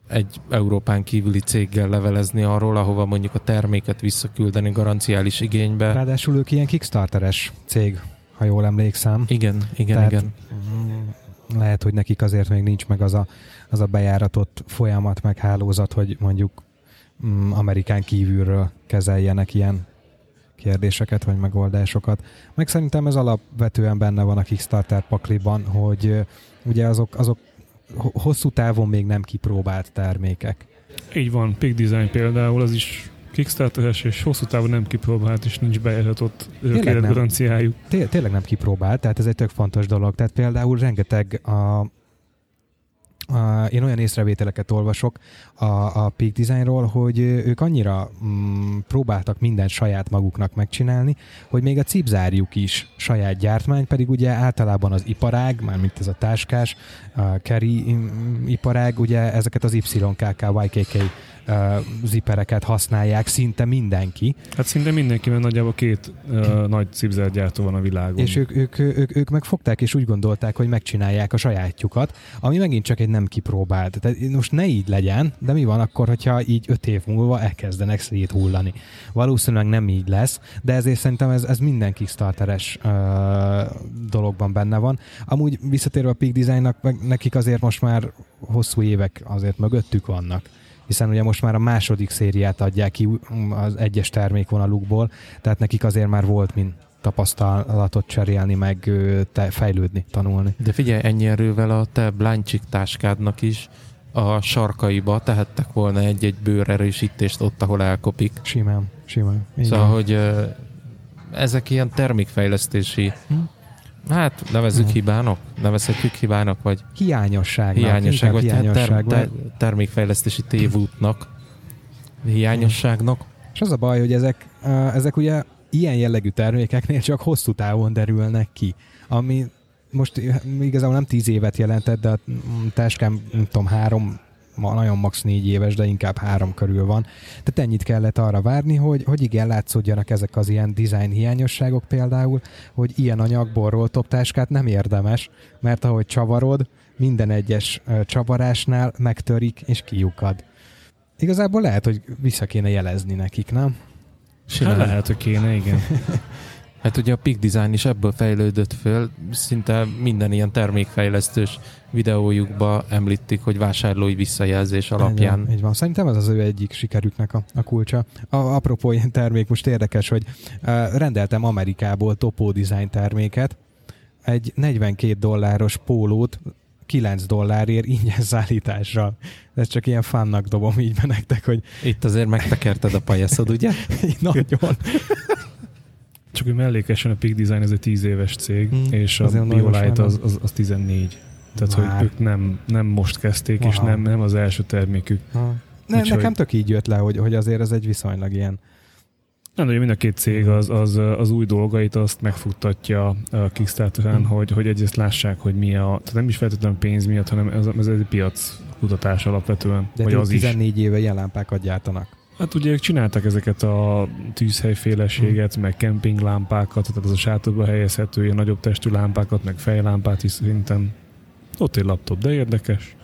egy Európán kívüli céggel levelezni arról, ahova mondjuk a terméket visszaküldeni garanciális igénybe. Ráadásul ők ilyen Kickstarteres cég, ha jól emlékszem. Igen, igen, Tehát igen. Lehet, hogy nekik azért még nincs meg az a, az a bejáratott folyamat, meg hálózat, hogy mondjuk mm, Amerikán kívülről kezeljenek ilyen kérdéseket vagy megoldásokat. Meg szerintem ez alapvetően benne van a Kickstarter pakliban, hogy ugye azok, azok hosszú távon még nem kipróbált termékek. Így van, Peak Design például, az is Kickstarter-es és hosszú távon nem kipróbált, és nincs bejelentett garanciájuk. Tényleg nem kipróbált, tehát ez egy tök fontos dolog. Tehát például rengeteg a, én olyan észrevételeket olvasok a, a Peak Designról, hogy ők annyira mm, próbáltak mindent saját maguknak megcsinálni, hogy még a cipzárjuk is saját gyártmány, pedig ugye általában az iparág, mármint ez a táskás, a Kerry iparág, ugye ezeket az YKK, YKK uh, zipereket használják szinte mindenki. Hát szinte mindenki, mert nagyjából két uh, nagy cipzergyártó van a világon. És ők, ők, ők, ők megfogták és úgy gondolták, hogy megcsinálják a sajátjukat, ami megint csak egy nem kipróbált. Tehát most ne így legyen, de mi van akkor, hogyha így öt év múlva elkezdenek széthullani. Valószínűleg nem így lesz, de ezért szerintem ez, ez minden Kickstarteres uh, dologban benne van. Amúgy visszatérve a Peak Designnak, nekik azért most már hosszú évek azért mögöttük vannak hiszen ugye most már a második szériát adják ki az egyes termékvonalukból, tehát nekik azért már volt mint tapasztalatot cserélni, meg te fejlődni, tanulni. De figyelj, ennyi erővel a te bláncsik táskádnak is a sarkaiba tehettek volna egy-egy bőrerősítést ott, ahol elkopik. Simán, simán. Szóval, hogy ezek ilyen termékfejlesztési hm? Hát nevezzük hmm. hibának, nevezhetjük hibának, vagy hiányosság. Hiányosság, vagy hiányosság, ter, ter, termékfejlesztési tévútnak, hiányosságnak. És az a baj, hogy ezek, ezek ugye ilyen jellegű termékeknél csak hosszú távon derülnek ki, ami most igazából nem tíz évet jelentett, de a táskám, nem tudom, három ma nagyon max. négy éves, de inkább három körül van. Tehát ennyit kellett arra várni, hogy, hogy igen, látszódjanak ezek az ilyen design hiányosságok például, hogy ilyen anyagból roltop táskát nem érdemes, mert ahogy csavarod, minden egyes csavarásnál megtörik és kiukad. Igazából lehet, hogy vissza kéne jelezni nekik, nem? Hát lehet, hogy kéne, igen. Hát ugye a Peak Design is ebből fejlődött föl, szinte minden ilyen termékfejlesztős videójukba említik, hogy vásárlói visszajelzés alapján. Így, így van. Szerintem ez az ő egyik sikerüknek a, a kulcsa. A, apropó ilyen termék, most érdekes, hogy uh, rendeltem Amerikából Topo Design terméket, egy 42 dolláros pólót 9 dollárért ingyen szállítással. Ez csak ilyen fannak dobom így be nektek, hogy... Itt azért megtekerted a pajaszod, ugye? Nagyon. Csak hogy mellékesen a Peak Design ez egy 10 éves cég, hmm, és a BioLite az, az, az 14. Tehát, Már. hogy ők nem, nem most kezdték, Aha. és nem, nem az első termékük. Ne, Úgy, nekem tök így jött le, hogy, hogy azért ez egy viszonylag ilyen nem, de mind a két cég az, az, az új dolgait azt megfuttatja a Kickstarteren, hmm. hogy, hogy egyrészt lássák, hogy mi a, tehát nem is feltétlenül pénz miatt, hanem ez, ez egy piac kutatás alapvetően. De vagy az 14 is. éve ilyen lámpákat gyártanak. Hát ugye ők csináltak ezeket a tűzhelyféleséget, hmm. meg kempinglámpákat, tehát az a sátorba helyezhető ilyen nagyobb testű lámpákat, meg fejlámpát is szerintem. Ott egy laptop, de érdekes.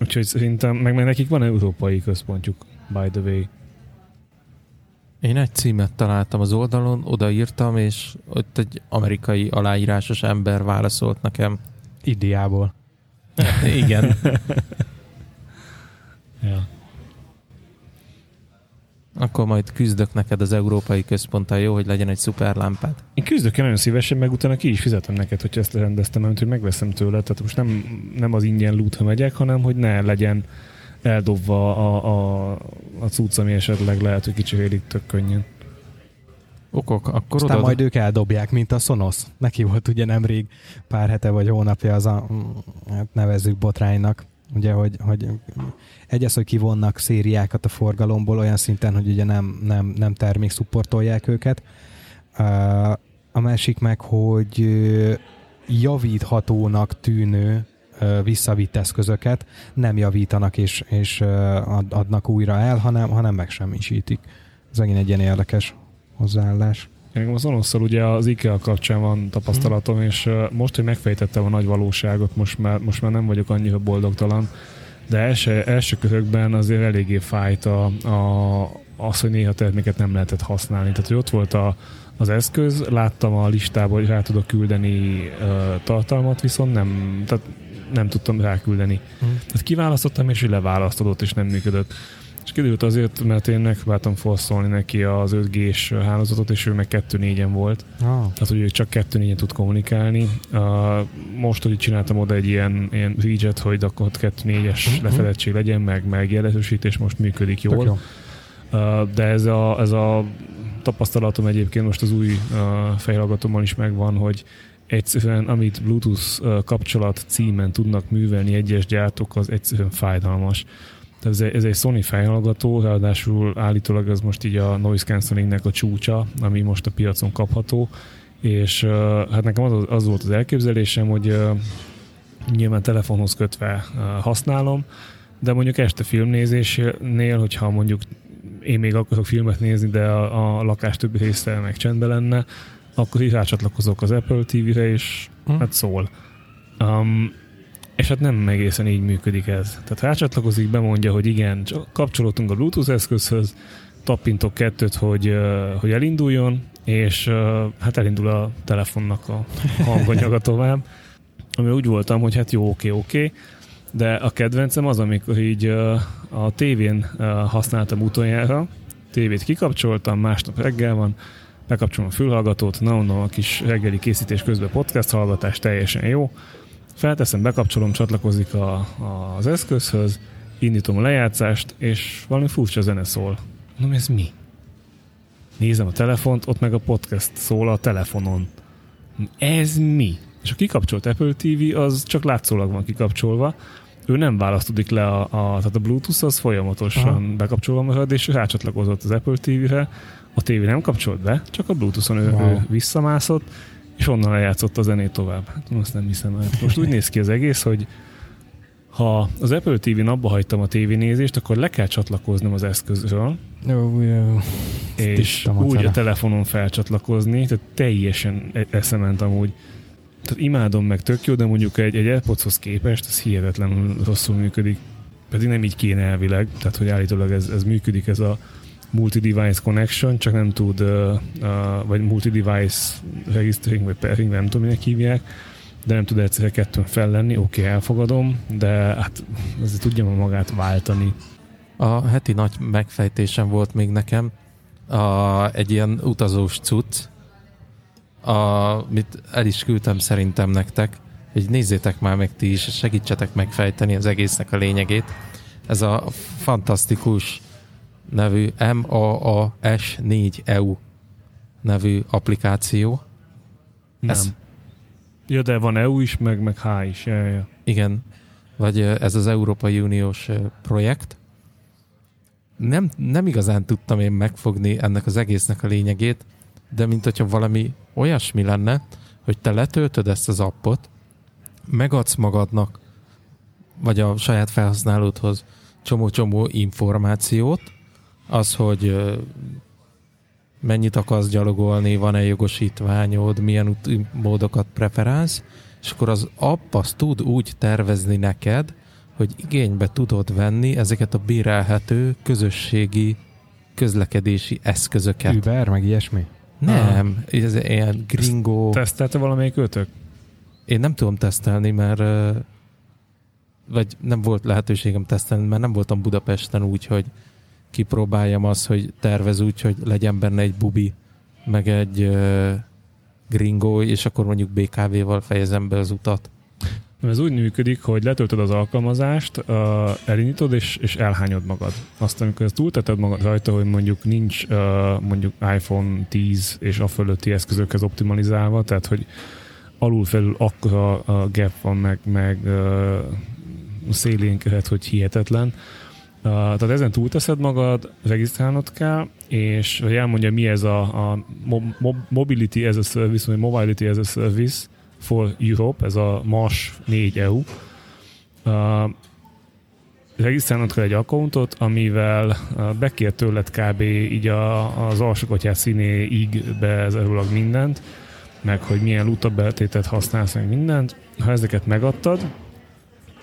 Úgyhogy szerintem, meg, meg nekik van európai központjuk, by the way. Én egy címet találtam az oldalon, odaírtam, és ott egy amerikai aláírásos ember válaszolt nekem. Indiából. Igen. ja. Akkor majd küzdök neked az Európai Központtal, jó, hogy legyen egy szuper lámpád. Én küzdök én nagyon szívesen, meg utána ki is fizetem neked, hogy ezt rendeztem, mert hogy megveszem tőle. Tehát most nem, nem az ingyen loot, ha megyek, hanem hogy ne legyen eldobva a, a, a cucc, ami esetleg lehet, hogy kicsi tök könnyen. Okok, akkor Aztán oda... majd ők eldobják, mint a Sonos. Neki volt ugye nemrég pár hete vagy hónapja az a, hát nevezzük botránynak, ugye, hogy, hogy egy az, hogy kivonnak szériákat a forgalomból olyan szinten, hogy ugye nem, nem, nem termék szupportolják őket. A másik meg, hogy javíthatónak tűnő visszavitt eszközöket nem javítanak és, és adnak újra el, hanem, hanem megsemmisítik. Ez megint egy ilyen érdekes hozzáállás. Nekem az onosszal ugye az IKEA kapcsán van tapasztalatom, Mhm. és most, hogy megfejtettem a nagy valóságot, most már, most már nem vagyok annyira boldogtalan, de első, első körökben azért eléggé fájt a, a, az, hogy néha terméket nem lehetett használni. Tehát, hogy ott volt a, az eszköz, láttam a listából, hogy rá tudok küldeni uh, tartalmat, viszont nem, tehát nem tudtam ráküldeni. Mhm. Tehát kiválasztottam, és leválasztodott, és nem működött. Kiderült azért, mert én megpróbáltam forszolni neki az 5G-s hálózatot, és ő meg 2.4-en volt. Ah, Tehát, hogy ő csak 2.4-en tud kommunikálni. Uh, most, hogy csináltam oda egy ilyen, ilyen widget, hogy akkor ott 2.4-es Mhm. lefedettség legyen, meg, meg jelentősítés most működik tök jól. jó. Uh, de ez a, ez a tapasztalatom egyébként most az új uh, fejhallgatómmal is megvan, hogy egyszerűen amit Bluetooth kapcsolat címen tudnak művelni egyes gyártók, az egyszerűen fájdalmas. Tehát ez egy, ez egy Sony fejhallgató, ráadásul állítólag ez most így a noise cancellingnek a csúcsa, ami most a piacon kapható, és hát nekem az, az volt az elképzelésem, hogy nyilván telefonhoz kötve használom, de mondjuk este filmnézésnél, hogyha mondjuk én még akarok filmet nézni, de a, a lakás többi része meg csendben lenne, akkor így rácsatlakozok az Apple TV-re, és Hm. hát szól. Um, és hát nem egészen így működik ez. Tehát rácsatlakozik, bemondja, hogy igen, csak kapcsolódtunk a Bluetooth eszközhöz, tappintok kettőt, hogy, hogy elinduljon, és hát elindul a telefonnak a hanganyaga tovább. Ami úgy voltam, hogy hát jó, oké, oké, de a kedvencem az, amikor így a tévén használtam utoljára, tévét kikapcsoltam, másnap reggel van, bekapcsolom a fülhallgatót, na mondom, a kis reggeli készítés közben podcast hallgatás teljesen jó, felteszem, bekapcsolom, csatlakozik a, a, az eszközhöz, indítom a lejátszást, és valami furcsa zene szól. Mondom, ez mi? Nézem a telefont, ott meg a podcast szól a telefonon. Ez mi? És a kikapcsolt Apple TV az csak látszólag van kikapcsolva, ő nem választódik le a, a, tehát a Bluetooth az folyamatosan Aha. bekapcsolva marad, és rácsatlakozott az Apple TV-re, a tévé nem kapcsolt be, csak a Bluetooth-on ő, Wow. ő visszamászott, és onnan lejátszott a zenét tovább. Hát azt nem hiszem el. Most úgy néz ki az egész, hogy ha az Apple TV-n abba hagytam a tévénézést, akkor le kell csatlakoznom az eszközről, Jó, jó. és úgy a telefonon felcsatlakozni, tehát teljesen eszement amúgy. Tehát imádom meg tök jó, de mondjuk egy, egy AirPodshoz képest ez hihetetlenül rosszul működik. Pedig nem így kéne elvileg, tehát hogy állítólag ez, ez működik, ez a multi-device connection, csak nem tud, uh, uh, vagy multi-device registering, vagy pairing, nem tudom, minek hívják, de nem tud egyszerre kettőn fel lenni, oké, okay, elfogadom, de hát azért tudja ma magát váltani. A heti nagy megfejtésem volt még nekem a, egy ilyen utazós cucc, mit el is küldtem szerintem nektek, hogy nézzétek már meg ti is, segítsetek megfejteni az egésznek a lényegét. Ez a fantasztikus nevű MAAS4EU nevű applikáció. Nem. Ez- Ja, de van EU is, meg, meg H is. Ja, ja. Igen, vagy ez az Európai Uniós projekt. Nem, nem igazán tudtam én megfogni ennek az egésznek a lényegét, de mint hogyha valami olyasmi lenne, hogy te letöltöd ezt az appot, megadsz magadnak, vagy a saját felhasználódhoz csomó-csomó információt, az, hogy mennyit akarsz gyalogolni, van-e jogosítványod, milyen út- módokat preferálsz, és akkor az app az tud úgy tervezni neked, hogy igénybe tudod venni ezeket a bérelhető közösségi közlekedési eszközöket. Uber, meg ilyesmi? Nem, ez ilyen gringo. Tesztelte valamelyik ötök? Én nem tudom tesztelni, mert vagy nem volt lehetőségem tesztelni, mert nem voltam Budapesten úgy, hogy kipróbáljam azt, hogy tervez úgy, hogy legyen benne egy bubi, meg egy ö, gringo, és akkor mondjuk BKV-val fejezem be az utat. Ez úgy működik, hogy letöltöd az alkalmazást, uh, elindítod és, és elhányod magad. Azt, amikor ezt túlteted magad rajta, hogy mondjuk nincs uh, mondjuk iPhone 10 és a fölötti eszközökhez optimalizálva, tehát hogy alul-felül akkora a gap van, meg, meg uh, szélénk hogy hihetetlen, tehát ezen túlteszed magad, regisztrálnod kell, és hogy elmondja, mi ez a, a Mobility as a Service, vagy Mobility as a Service for Europe, ez a MAS 4 EU. Uh, regisztrálnod kell egy accountot, amivel bekér tőled kb. így a, az alsókatyás színéig bezerülag mindent, meg hogy milyen lutabeltétet használsz, meg mindent. Ha ezeket megadtad,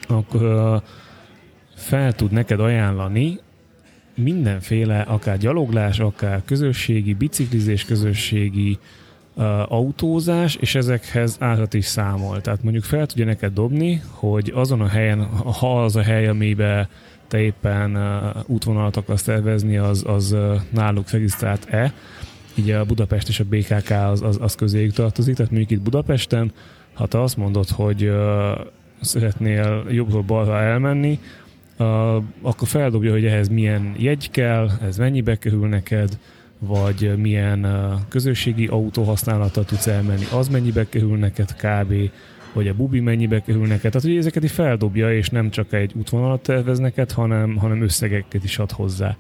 akkor uh, fel tud neked ajánlani mindenféle, akár gyaloglás, akár közösségi, biciklizés közösségi, autózás, és ezekhez árat is számol. Tehát mondjuk fel tudja neked dobni, hogy azon a helyen, ha az a hely, amiben te éppen uh, útvonalat akarsz tervezni, az, az uh, náluk regisztrált-e, így a Budapest és a BKK az, az, az közéjük tartozik, tehát mondjuk itt Budapesten, ha te azt mondod, hogy uh, szeretnél jobbról balra elmenni, akkor feldobja, hogy ehhez milyen jegy kell, ez mennyibe kerül neked, vagy milyen közösségi autó használata tudsz elmenni, az mennyibe kerül neked kb., vagy a bubi mennyibe kerül neked. Tehát, hogy ezeket is feldobja, és nem csak egy útvonalat tervez neked, hanem, hanem összegeket is ad hozzá.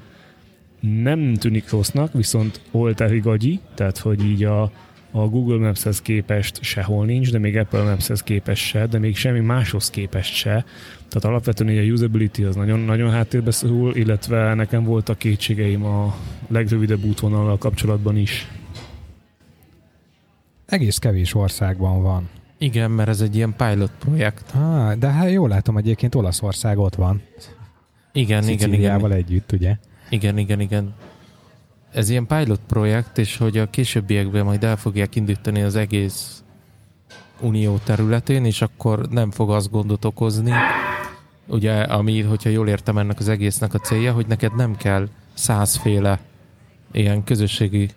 Nem tűnik rossznak, viszont oltári gagyi, tehát, hogy így a, a Google Maps-hez képest sehol nincs, de még Apple Maps-hez képest se, de még semmi máshoz képest se. Tehát alapvetően a usability az nagyon, nagyon háttérbe szorul, illetve nekem voltak kétségeim a legrövidebb útvonallal kapcsolatban is. Egész kevés országban van. Igen, mert ez egy ilyen pilot projekt. Ah, de hát jól látom, egyébként Olaszország ott van. Igen, igen, igen. együtt, ugye? Igen, igen, igen ez ilyen pilot projekt, és hogy a későbbiekben majd el fogják indítani az egész unió területén, és akkor nem fog az gondot okozni, ugye, ami, hogyha jól értem ennek az egésznek a célja, hogy neked nem kell százféle ilyen közösségi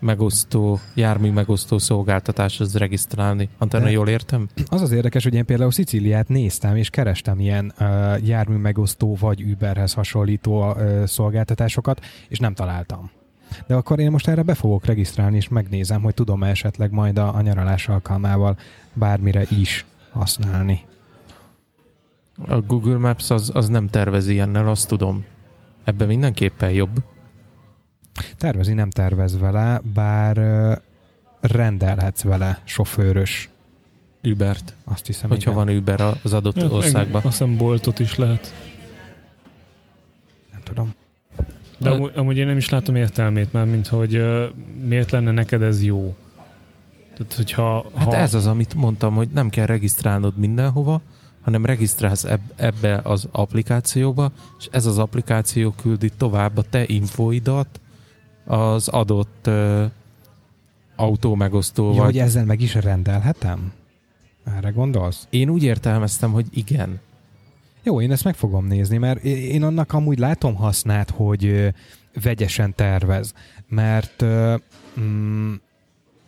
megosztó, jármű megosztó szolgáltatáshoz regisztrálni. Antenna, jól értem? Az az érdekes, hogy én például Szicíliát néztem, és kerestem ilyen uh, jármű megosztó vagy Uberhez hasonlító uh, szolgáltatásokat, és nem találtam. De akkor én most erre be fogok regisztrálni, és megnézem, hogy tudom esetleg majd a, a nyaralás alkalmával bármire is használni. A Google Maps az, az nem tervezi ilyennel, azt tudom. Ebben mindenképpen jobb. Tervezi, nem tervez vele, bár rendelhetsz vele sofőrös Ubert. Azt hiszem, Hogyha igen. van Uber az adott ja, országban. Azt hiszem boltot is lehet. Nem tudom. De amúgy, amúgy én nem is látom értelmét már, mint hogy uh, miért lenne neked ez jó. Tehát, hogyha, hát ha... ez az, amit mondtam, hogy nem kell regisztrálnod mindenhova, hanem regisztrálsz eb- ebbe az applikációba, és ez az applikáció küldi tovább a te infóidat az adott autó megosztó. Ja, hogy ezzel meg is rendelhetem? Erre gondolsz? Én úgy értelmeztem, hogy igen. Jó, én ezt meg fogom nézni, mert én annak amúgy látom hasznát, hogy vegyesen tervez. Mert mm,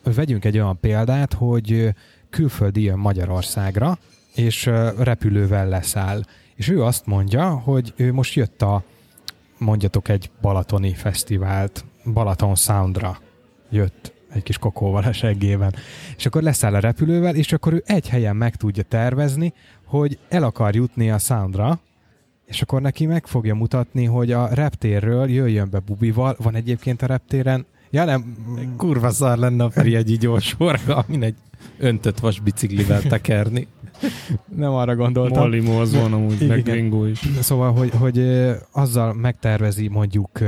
vegyünk egy olyan példát, hogy külföldi jön Magyarországra, és repülővel leszáll. És ő azt mondja, hogy ő most jött a mondjatok egy balatoni fesztivált, Balaton Soundra jött egy kis kokóval a seggében. És akkor leszáll a repülővel, és akkor ő egy helyen meg tudja tervezni, hogy el akar jutni a Soundra, és akkor neki meg fogja mutatni, hogy a reptérről jöjjön be bubival, van egyébként a reptéren, ja nem, kurva szar lenne a Feri egy gyors forga, amin egy öntött vas biciklivel tekerni. nem arra gondoltam. Molly az van amúgy, meg is. Szóval, hogy, hogy azzal megtervezi mondjuk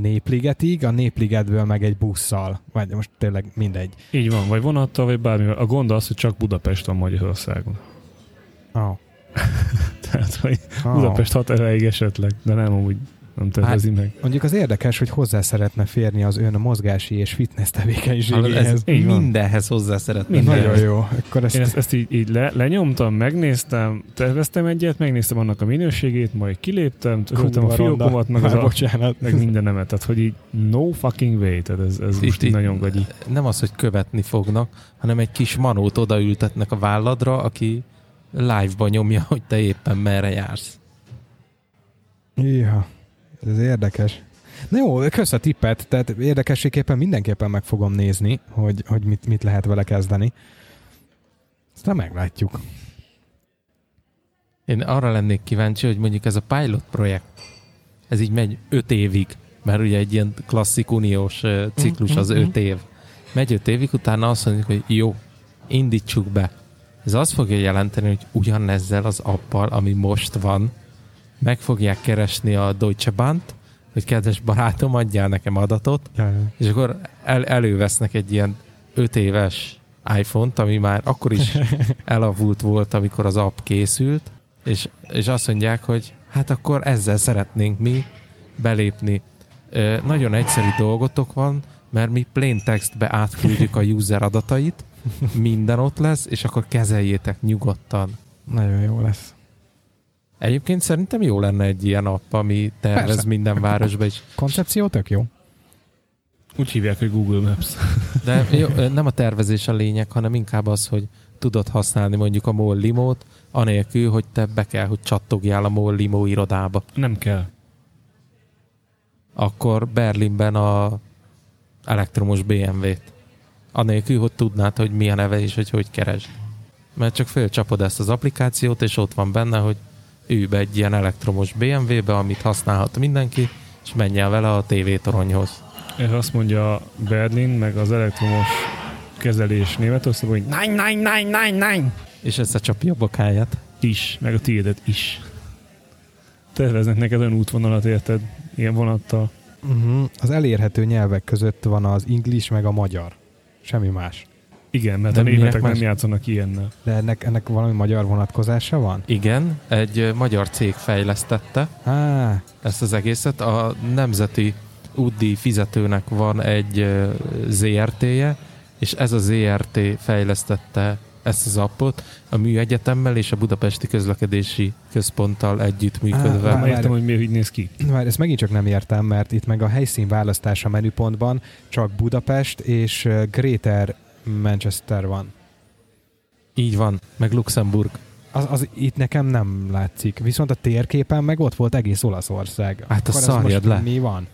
Népligetig, a Népligetből meg egy busszal, vagy most tényleg mindegy. Így van, vagy vonattal, vagy bármivel. A gond az, hogy csak Budapest van Magyarországon. Oh. Tehát, hogy oh. Budapest hat erejéig esetleg, de nem úgy nem tervezi hát, meg. Mondjuk az érdekes, hogy hozzá szeretne férni az ön a mozgási és fitness tevékenységéhez. Ez mindenhez hozzá szeretne Nagyon jó. Akkor ezt... Én ezt, ezt így, így le, lenyomtam, megnéztem, terveztem egyet, megnéztem annak a minőségét, majd kiléptem, töröltem a fiókomat, meg, az a, bocsánat. meg mindenemet. Tehát, hogy így no fucking way. Tehát ez, ez most így nagyon gagyi. Nem az, hogy követni fognak, hanem egy kis manót odaültetnek a válladra, aki live-ban nyomja, hogy te éppen merre jársz. Ja. Ez érdekes. Na jó, kösz a tippet, tehát érdekességképpen mindenképpen meg fogom nézni, hogy, hogy mit, mit lehet vele kezdeni. Aztán meglátjuk. Én arra lennék kíváncsi, hogy mondjuk ez a pilot projekt, ez így megy öt évig, mert ugye egy ilyen klasszik uniós ciklus az Mhm, öt év. Megy öt évig, utána azt mondjuk, hogy jó, indítsuk be. Ez azt fogja jelenteni, hogy ugyanezzel az appal, ami most van, meg fogják keresni a Deutsche Bahnt, hogy kedves barátom, adjál nekem adatot, Ja, ja. és akkor el, elővesznek egy ilyen 5 éves iPhone-t, ami már akkor is elavult volt, amikor az app készült, és, és azt mondják, hogy hát akkor ezzel szeretnénk mi belépni. Ö, nagyon egyszerű dolgotok van, mert mi plain textbe átküldjük a user adatait, minden ott lesz, és akkor kezeljétek nyugodtan. Nagyon jó lesz. Egyébként szerintem jó lenne egy ilyen app, ami tervez Persze. minden városba is. Koncepció tök jó. Úgy hívják, hogy Google Maps. De jó, nem a tervezés a lényeg, hanem inkább az, hogy tudod használni mondjuk a MOL limót, anélkül, hogy te be kell, hogy csattogjál a MOL limó irodába. Nem kell. Akkor Berlinben a elektromos BMW-t. Anélkül, hogy tudnád, hogy mi a neve és hogy hogy keresd. Mert csak fölcsapod ezt az applikációt, és ott van benne, hogy ülj be egy ilyen elektromos BMW-be, amit használhat mindenki, és menj el vele a tévétoronyhoz. Erre azt mondja Berlin, meg az elektromos kezelés Németországban, hogy nein, nein, nein, nein, nein. És összecsapja a bokáját. Is, meg a tiédet is. Terveznek neked olyan útvonalat, érted? Ilyen vonattal. Uh-huh. Az elérhető nyelvek között van az English meg a magyar. Semmi más. Igen, mert De a németek nem más? játszanak ilyennel. De ennek, ennek valami magyar vonatkozása van? Igen, egy magyar cég fejlesztette Á, ezt az egészet. A nemzeti útdíj fizetőnek van egy ZRT-je, és ez a ZRT fejlesztette ezt az appot a Műegyetemmel és a Budapesti Közlekedési Központtal együttműködve. Á, Már értem, hogy miért így néz ki. Várj, ezt megint csak nem értem, mert itt meg a helyszín választása menüpontban csak Budapest és Greater Manchester van. Így van, meg Luxemburg. Az, az itt nekem nem látszik. Viszont a térképen meg ott volt egész Olaszország. Hát, Akkor azt ez szarjad le. Mi van?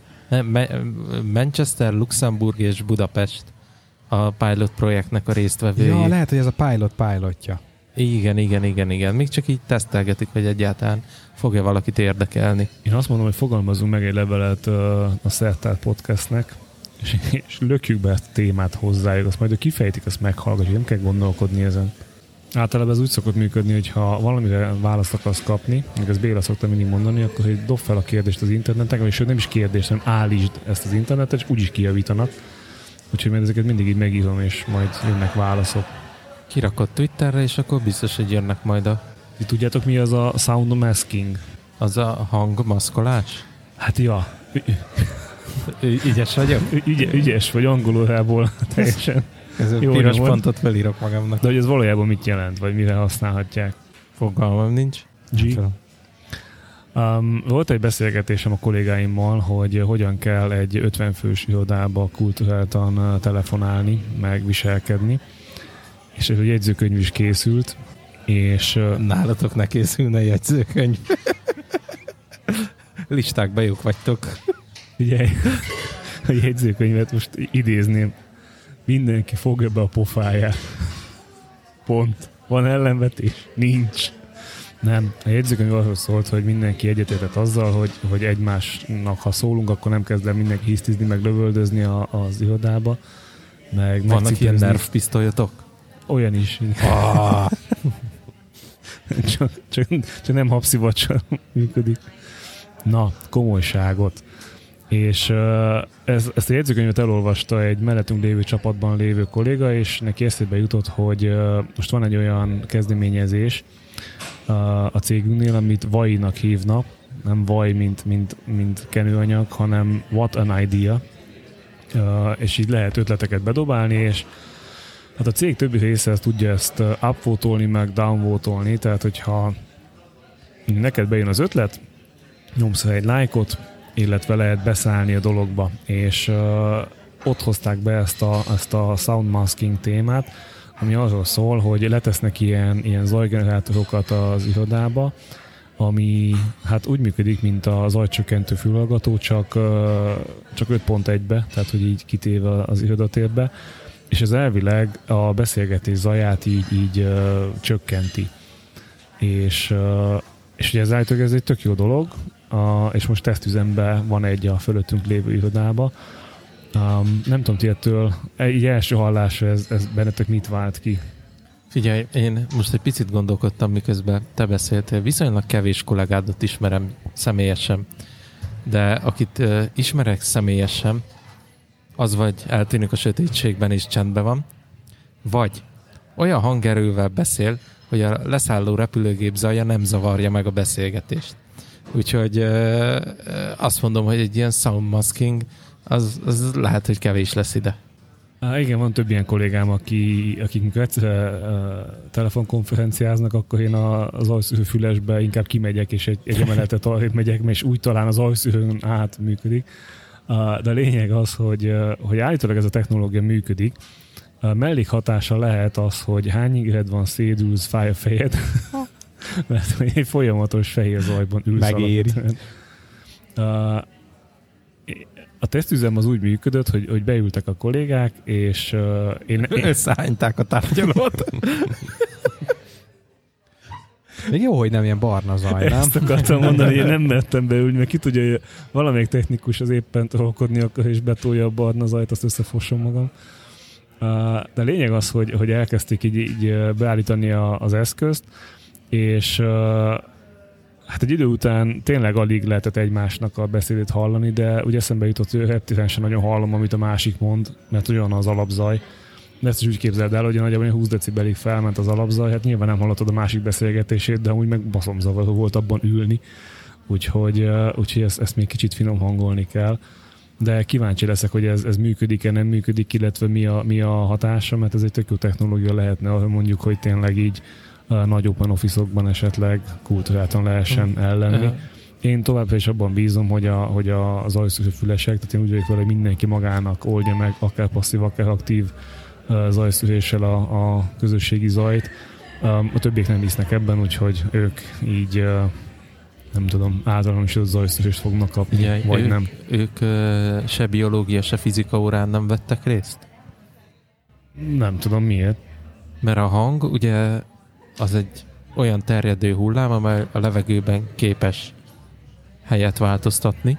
Manchester, Luxemburg és Budapest a pilot projektnek a résztvevői. Ja, lehet, hogy ez a pilot pilotja. Igen, igen, igen, igen. Még csak így tesztelgetik, hogy egyáltalán fogja valakit érdekelni. Én azt mondom, hogy fogalmazunk meg egy levelet a Szertár Podcastnek, és, és lökjük be ezt a témát hozzájuk, azt majd ők kifejtik, azt meghallgatjuk, nem kell gondolkodni ezen. Általában ez úgy szokott működni, hogy ha valamire választ akarsz kapni, még ez Béla szokta mindig mondani, akkor hogy dob fel a kérdést az interneten, és nem is kérdés, hanem állítsd ezt az internetet, és úgyis kijavítanak. Úgyhogy majd ezeket mindig így megírom, és majd jönnek válaszok. Kirakott Twitterre, és akkor biztos, hogy jönnek majd a, Ti tudjátok, mi az a sound masking? az a hangmaszkolás? Hát ja, Ügyes vagyok? ügy, ügyes vagy angololából teljesen. Ez a Jó piros nyomod. pontot felírok magamnak. De hogy ez valójában mit jelent, vagy mire használhatják? Fogalmam nincs. G. Um, volt egy beszélgetésem a kollégáimmal, hogy hogyan kell egy 50 fős irodába kulturáltan uh, telefonálni, meg viselkedni. És egy jegyzőkönyv is készült, és uh, Nálatok ne készülne jegyzőkönyv. Listákba jók vagytok. Ugye a jegyzőkönyvet most idézném. Mindenki fogja be a pofáját. Pont. Van ellenvetés? Nincs. Nem. A jegyzőkönyv arról szólt, hogy mindenki egyetértett azzal, hogy, hogy egymásnak, ha szólunk, akkor nem kezd el mindenki hisztizni, meg lövöldözni a, az irodába. Meg Vannak ilyen nervpisztolyotok? Olyan is. Ah, csak, csak, csak nem habszivacsal működik. Na, komolyságot. És ez, ezt a jegyzőkönyvet elolvasta egy mellettünk lévő csapatban lévő kolléga, és neki eszébe jutott, hogy most van egy olyan kezdeményezés a cégünknél, amit Vai-nak hívnak, nem Vaj, mint, mint, mint kenőanyag, hanem What an Idea, és így lehet ötleteket bedobálni, és Hát a cég többi része tudja ezt upvotolni, meg downvotolni, tehát hogyha neked bejön az ötlet, nyomsz egy lájkot, illetve lehet beszállni a dologba, és uh, ott hozták be ezt a, ezt a sound masking témát, ami arról szól, hogy letesznek ilyen, ilyen zajgenerátorokat az irodába, ami hát úgy működik, mint a zajcsökkentő fülhallgató, csak, uh, csak 5.1-be, tehát hogy így kitéve az irodatérbe, és ez elvileg a beszélgetés zaját így, így ö, csökkenti. és, és ugye ez állítólag ez egy tök jó dolog, és most tesztüzemben van egy a fölöttünk lévő irodába. Um, nem tudom, ti ettől, egy első hallásra ez, ez bennetek mit vált ki? Figyelj, én most egy picit gondolkodtam, miközben te beszéltél. Viszonylag kevés kollégádat ismerem személyesen, de akit uh, ismerek személyesen, az vagy eltűnik a sötétségben és csendben van, vagy olyan hangerővel beszél, hogy a leszálló repülőgép zaja nem zavarja meg a beszélgetést. Úgyhogy azt mondom, hogy egy ilyen sound masking az, az lehet, hogy kevés lesz ide. Há, igen, van több ilyen kollégám, aki, akik mikor egyszer uh, telefonkonferenciáznak, akkor én a, az ajszűrő fülesbe inkább kimegyek, és egy, egy emeletet arrébb megyek, és úgy talán az ajszűrőn át működik. Uh, de a lényeg az, hogy, uh, hogy állítólag ez a technológia működik. Mellékhatása lehet az, hogy hány ingred van, szédülsz, fáj a fejed, mert egy folyamatos fehér zajban ülsz. Megéri. Uh, a tesztüzem az úgy működött, hogy, hogy beültek a kollégák, és uh, én... Összehányták a tárgyalót. Még jó, hogy nem ilyen barna zaj, nem? Ezt akartam mondani, én nem mertem beülni, mert ki tudja, hogy valamelyik technikus az éppen trollkodni akar, és betolja a barna zajt, azt összefosom magam. De a lényeg az, hogy, hogy elkezdték így, így beállítani a, az eszközt, és uh, Hát egy idő után tényleg alig lehetett egymásnak a beszédét hallani, de ugye eszembe jutott, hogy reptilen sem nagyon hallom, amit a másik mond, mert olyan az alapzaj. De ezt is úgy képzeld el, hogy nagyjából 20 decibelig felment az alapzaj, hát nyilván nem hallottad a másik beszélgetését, de úgy meg baszomzavaró volt abban ülni. Úgyhogy, úgyhogy ezt, ezt még kicsit finom hangolni kell. De kíváncsi leszek, hogy ez, ez működik-e, nem működik, illetve mi a, mi a hatása, mert ez egy tök jó technológia lehetne, ahol mondjuk, hogy tényleg így nagy open office-okban esetleg kultúráltan lehessen mm. ellenni. Uh-huh. Én továbbra is abban bízom, hogy, a, hogy a, az ajszűrő fülesek, tehát én úgy vagyok vele, hogy mindenki magának oldja meg, akár passzív, akár aktív zajszűréssel a, a közösségi zajt. A többiek nem hisznek ebben, úgyhogy ők így nem tudom, általánosított zajszűrést fognak kapni, ja, vagy ők, nem. Ők se biológia, se fizika órán nem vettek részt? Nem tudom miért. Mert a hang ugye az egy olyan terjedő hullám, amely a levegőben képes helyet változtatni,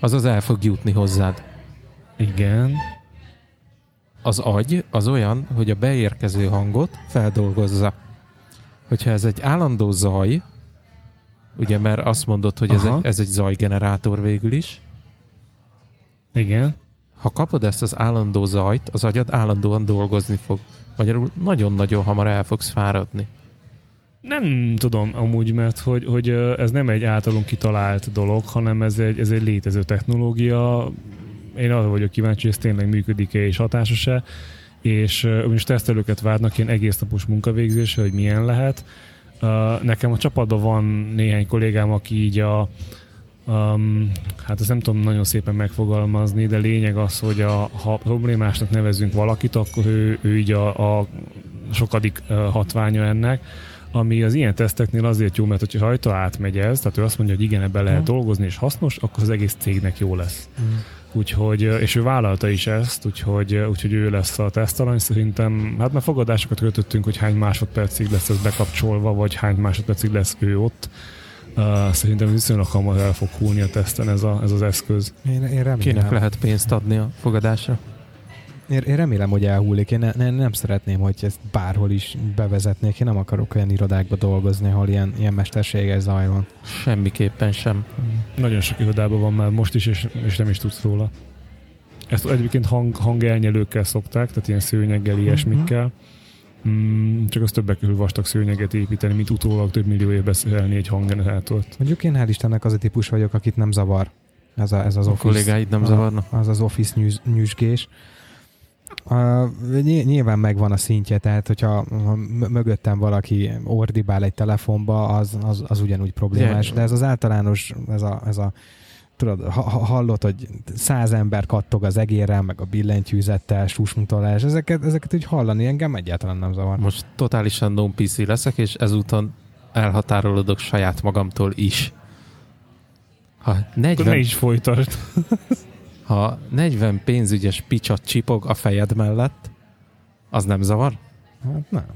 azaz el fog jutni hozzád. Igen. Az agy az olyan, hogy a beérkező hangot feldolgozza. Hogyha ez egy állandó zaj, ugye mert azt mondod, hogy ez egy, ez egy zajgenerátor végül is. Igen. Ha kapod ezt az állandó zajt, az agyad állandóan dolgozni fog. Magyarul nagyon-nagyon hamar el fogsz fáradni. Nem tudom amúgy, mert hogy, hogy ez nem egy általunk kitalált dolog, hanem ez egy, ez egy létező technológia. Én arra vagyok kíváncsi, hogy ez tényleg működik-e és hatásos-e, és most tesztelőket várnak ilyen egész napos munkavégzésre, hogy milyen lehet. Nekem a csapatban van néhány kollégám, aki így a, Um, hát ezt nem tudom nagyon szépen megfogalmazni, de lényeg az, hogy a, ha problémásnak nevezünk valakit, akkor ő, ő így a, a sokadik hatványa ennek, ami az ilyen teszteknél azért jó, mert hogyha rajta átmegy ez, tehát ő azt mondja, hogy igen, ebben lehet dolgozni és hasznos, akkor az egész cégnek jó lesz. Mm. Úgyhogy, és ő vállalta is ezt, úgyhogy, úgyhogy ő lesz a tesztalany. Szerintem, hát már fogadásokat kötöttünk, hogy hány másodpercig lesz ez bekapcsolva, vagy hány másodpercig lesz ő ott Uh, szerintem viszonylag hamar el fog húlni a teszten ez, a, ez az eszköz. Én, én remélem. Kinek lehet pénzt adni a fogadásra? Én, én remélem, hogy elhúlik. Én ne, ne, nem szeretném, hogy ezt bárhol is bevezetnék. Én nem akarok olyan irodákba dolgozni, ahol ilyen, ilyen mesterséges zaj van. Semmiképpen sem. Nagyon sok irodában van már most is, és, és nem is tudsz róla. Ezt egyébként hang, hangelnyelőkkel szokták, tehát ilyen szőnyeggel, ilyesmikkel. Uh-huh Mm, csak az többek közül vastag szőnyeget építeni, mint utólag több millió év beszélni egy hanggenerátort. Mondjuk én hál' Istennek az a típus vagyok, akit nem zavar. Ez, a, ez az a office, kollégáid nem zavarna? Az az office nyűs, nyűsgés. Uh, nyilván megvan a szintje, tehát hogyha mögöttem valaki ordibál egy telefonba, az, az, az ugyanúgy problémás, de ez az általános, ez a, ez a tudod, ha, hallod, hogy száz ember kattog az egérrel, meg a billentyűzettel, susmutolás, ezeket, ezeket úgy hallani engem egyáltalán nem zavar. Most totálisan non PC leszek, és ezúton elhatárolódok saját magamtól is. Ha 40... Ne is folytasd. ha 40 pénzügyes picsat csipog a fejed mellett, az nem zavar? Hát nem.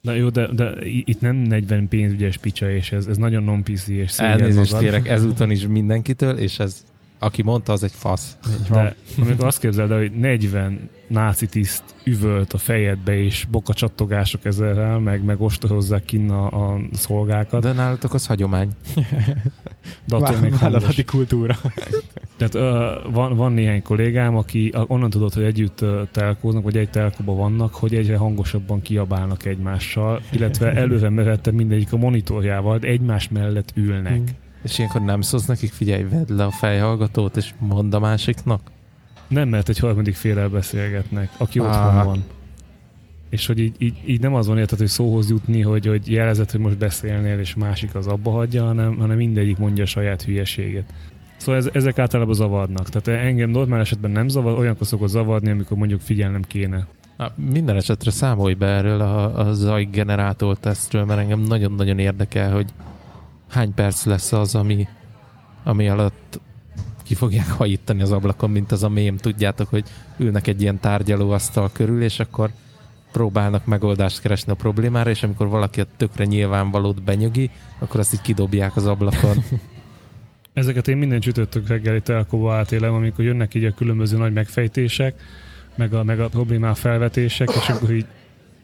Na jó, de, de itt nem 40 pénzügyes picsa, és ez, ez nagyon non-PC, és szégyen Elnézést magad. kérek ezúton is mindenkitől, és ez, aki mondta, az egy fasz. De amikor azt képzeld el, hogy 40 náci tiszt üvölt a fejedbe, és bokacsattogások ezerrel, meg, meg ostorozzák kinn a, a szolgákat, De nálatok az hagyomány. de attól még kultúra. Tehát uh, van, van néhány kollégám, aki onnan tudod, hogy együtt telkóznak, vagy egy telkóban vannak, hogy egyre hangosabban kiabálnak egymással, illetve előre merette mindegyik a monitorjával, de egymás mellett ülnek. Mm. És ilyenkor nem szólsz nekik, figyelj, vedd le a fejhallgatót, és mondd a másiknak. Nem, mert egy harmadik félel beszélgetnek, aki Ah. otthon van. És hogy így, így, így nem az van érted, hogy szóhoz jutni, hogy, hogy jelezett, hogy most beszélnél, és másik az abba hagyja, hanem, hanem mindegyik mondja a saját hülyeséget. Szóval ez, ezek általában zavarnak. Tehát engem normál esetben nem zavar, olyankor szokott zavarni, amikor mondjuk figyelnem kéne. Na, minden esetre számolj be erről a, a zajgenerátor tesztről, mert engem nagyon-nagyon érdekel, hogy hány perc lesz az, ami, ami alatt ki fogják hajítani az ablakon, mint az a mém, tudjátok, hogy ülnek egy ilyen tárgyalóasztal körül, és akkor próbálnak megoldást keresni a problémára, és amikor valaki a tökre nyilvánvalót benyögi, akkor azt így kidobják az ablakon. Ezeket én minden csütörtök reggeli telkóba átélem, amikor jönnek így a különböző nagy megfejtések, meg a, meg a problémá felvetések, és akkor így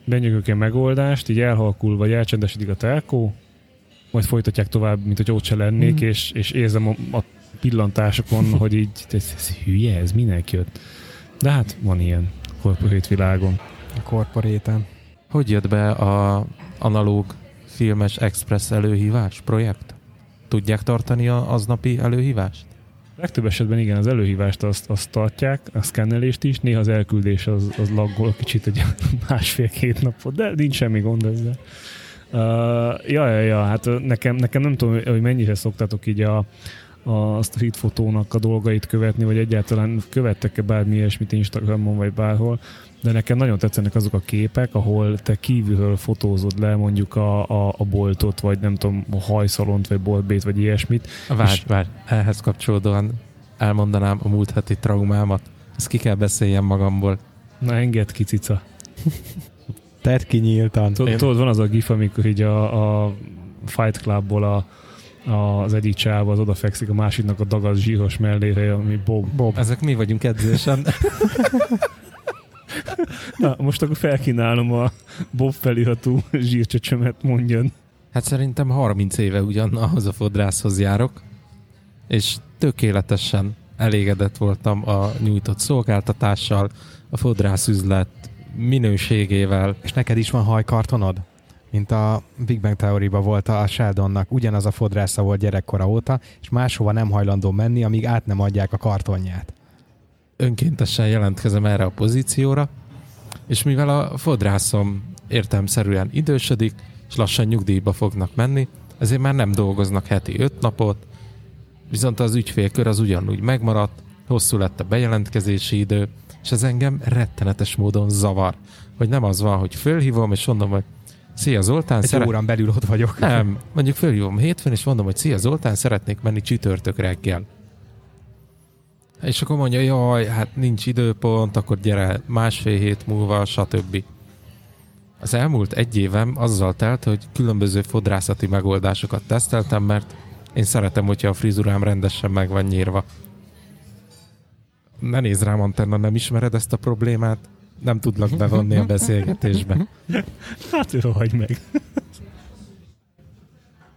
benyögök egy megoldást, így elhalkul, vagy elcsendesedik a telkó, majd folytatják tovább, mint hogy ott se lennék, Mhm. és, és érzem a, a pillantásokon, hogy így, ez, ez hülye, ez minek jött. De hát van ilyen korporét világon. A korporéten. Hogy jött be a analóg filmes express előhívás projekt? Tudják tartani a aznapi előhívást? Legtöbb esetben igen, az előhívást azt, azt tartják, a szkennelést is, néha az elküldés az, az laggol kicsit egy másfél-két napot, de nincs semmi gond ezzel. Uh, ja, ja, ja, hát nekem, nekem nem tudom, hogy mennyire szoktátok így a, a street fotónak a dolgait követni, vagy egyáltalán követtek-e bármi ilyesmit Instagramon, vagy bárhol, de nekem nagyon tetszenek azok a képek, ahol te kívülről fotózod le mondjuk a, a, a boltot, vagy nem tudom, a hajszalont, vagy boltbét, vagy ilyesmit, Várj, És- várj, ehhez kapcsolódóan elmondanám a múlt heti traumámat. Ezt ki kell beszéljem magamból. Na engedd ki, cica. Tedd ki nyíltan. Tudod, van az a gif, amikor így a, a Fight Clubból a, a, az egyik csáv az odafekszik a másiknak a dagaz zsíros mellére, ami Bob. Bob. Ezek mi vagyunk edzésen. Na, most akkor felkínálom a Bob feliratú zsírcsöcsömet, mondjon. Hát szerintem 30 éve ugyan ahhoz a fodrászhoz járok, és tökéletesen elégedett voltam a nyújtott szolgáltatással, a fodrászüzlet minőségével. És neked is van hajkartonod? Mint a Big Bang theory volt a Sheldonnak. Ugyanaz a fodrásza volt gyerekkora óta, és máshova nem hajlandó menni, amíg át nem adják a kartonját. Önkéntesen jelentkezem erre a pozícióra, és mivel a fodrászom értelmszerűen idősödik, és lassan nyugdíjba fognak menni, ezért már nem dolgoznak heti öt napot, viszont az ügyfélkör az ugyanúgy megmaradt, hosszú lett a bejelentkezési idő, és ez engem rettenetes módon zavar, hogy nem az van, hogy fölhívom, és mondom, hogy Szia Zoltán, Egy szeret... órán belül ott vagyok. Nem, mondjuk fölhívom hétfőn, és mondom, hogy Szia Zoltán, szeretnék menni csütörtök reggel. És akkor mondja, jaj, hát nincs időpont, akkor gyere másfél hét múlva, stb. Az elmúlt egy évem azzal telt, hogy különböző fodrászati megoldásokat teszteltem, mert én szeretem, hogyha a frizurám rendesen meg van nyírva. Ne nézz rám, Antenna, nem ismered ezt a problémát? Nem tudlak bevonni a beszélgetésbe. Hát rohagy meg.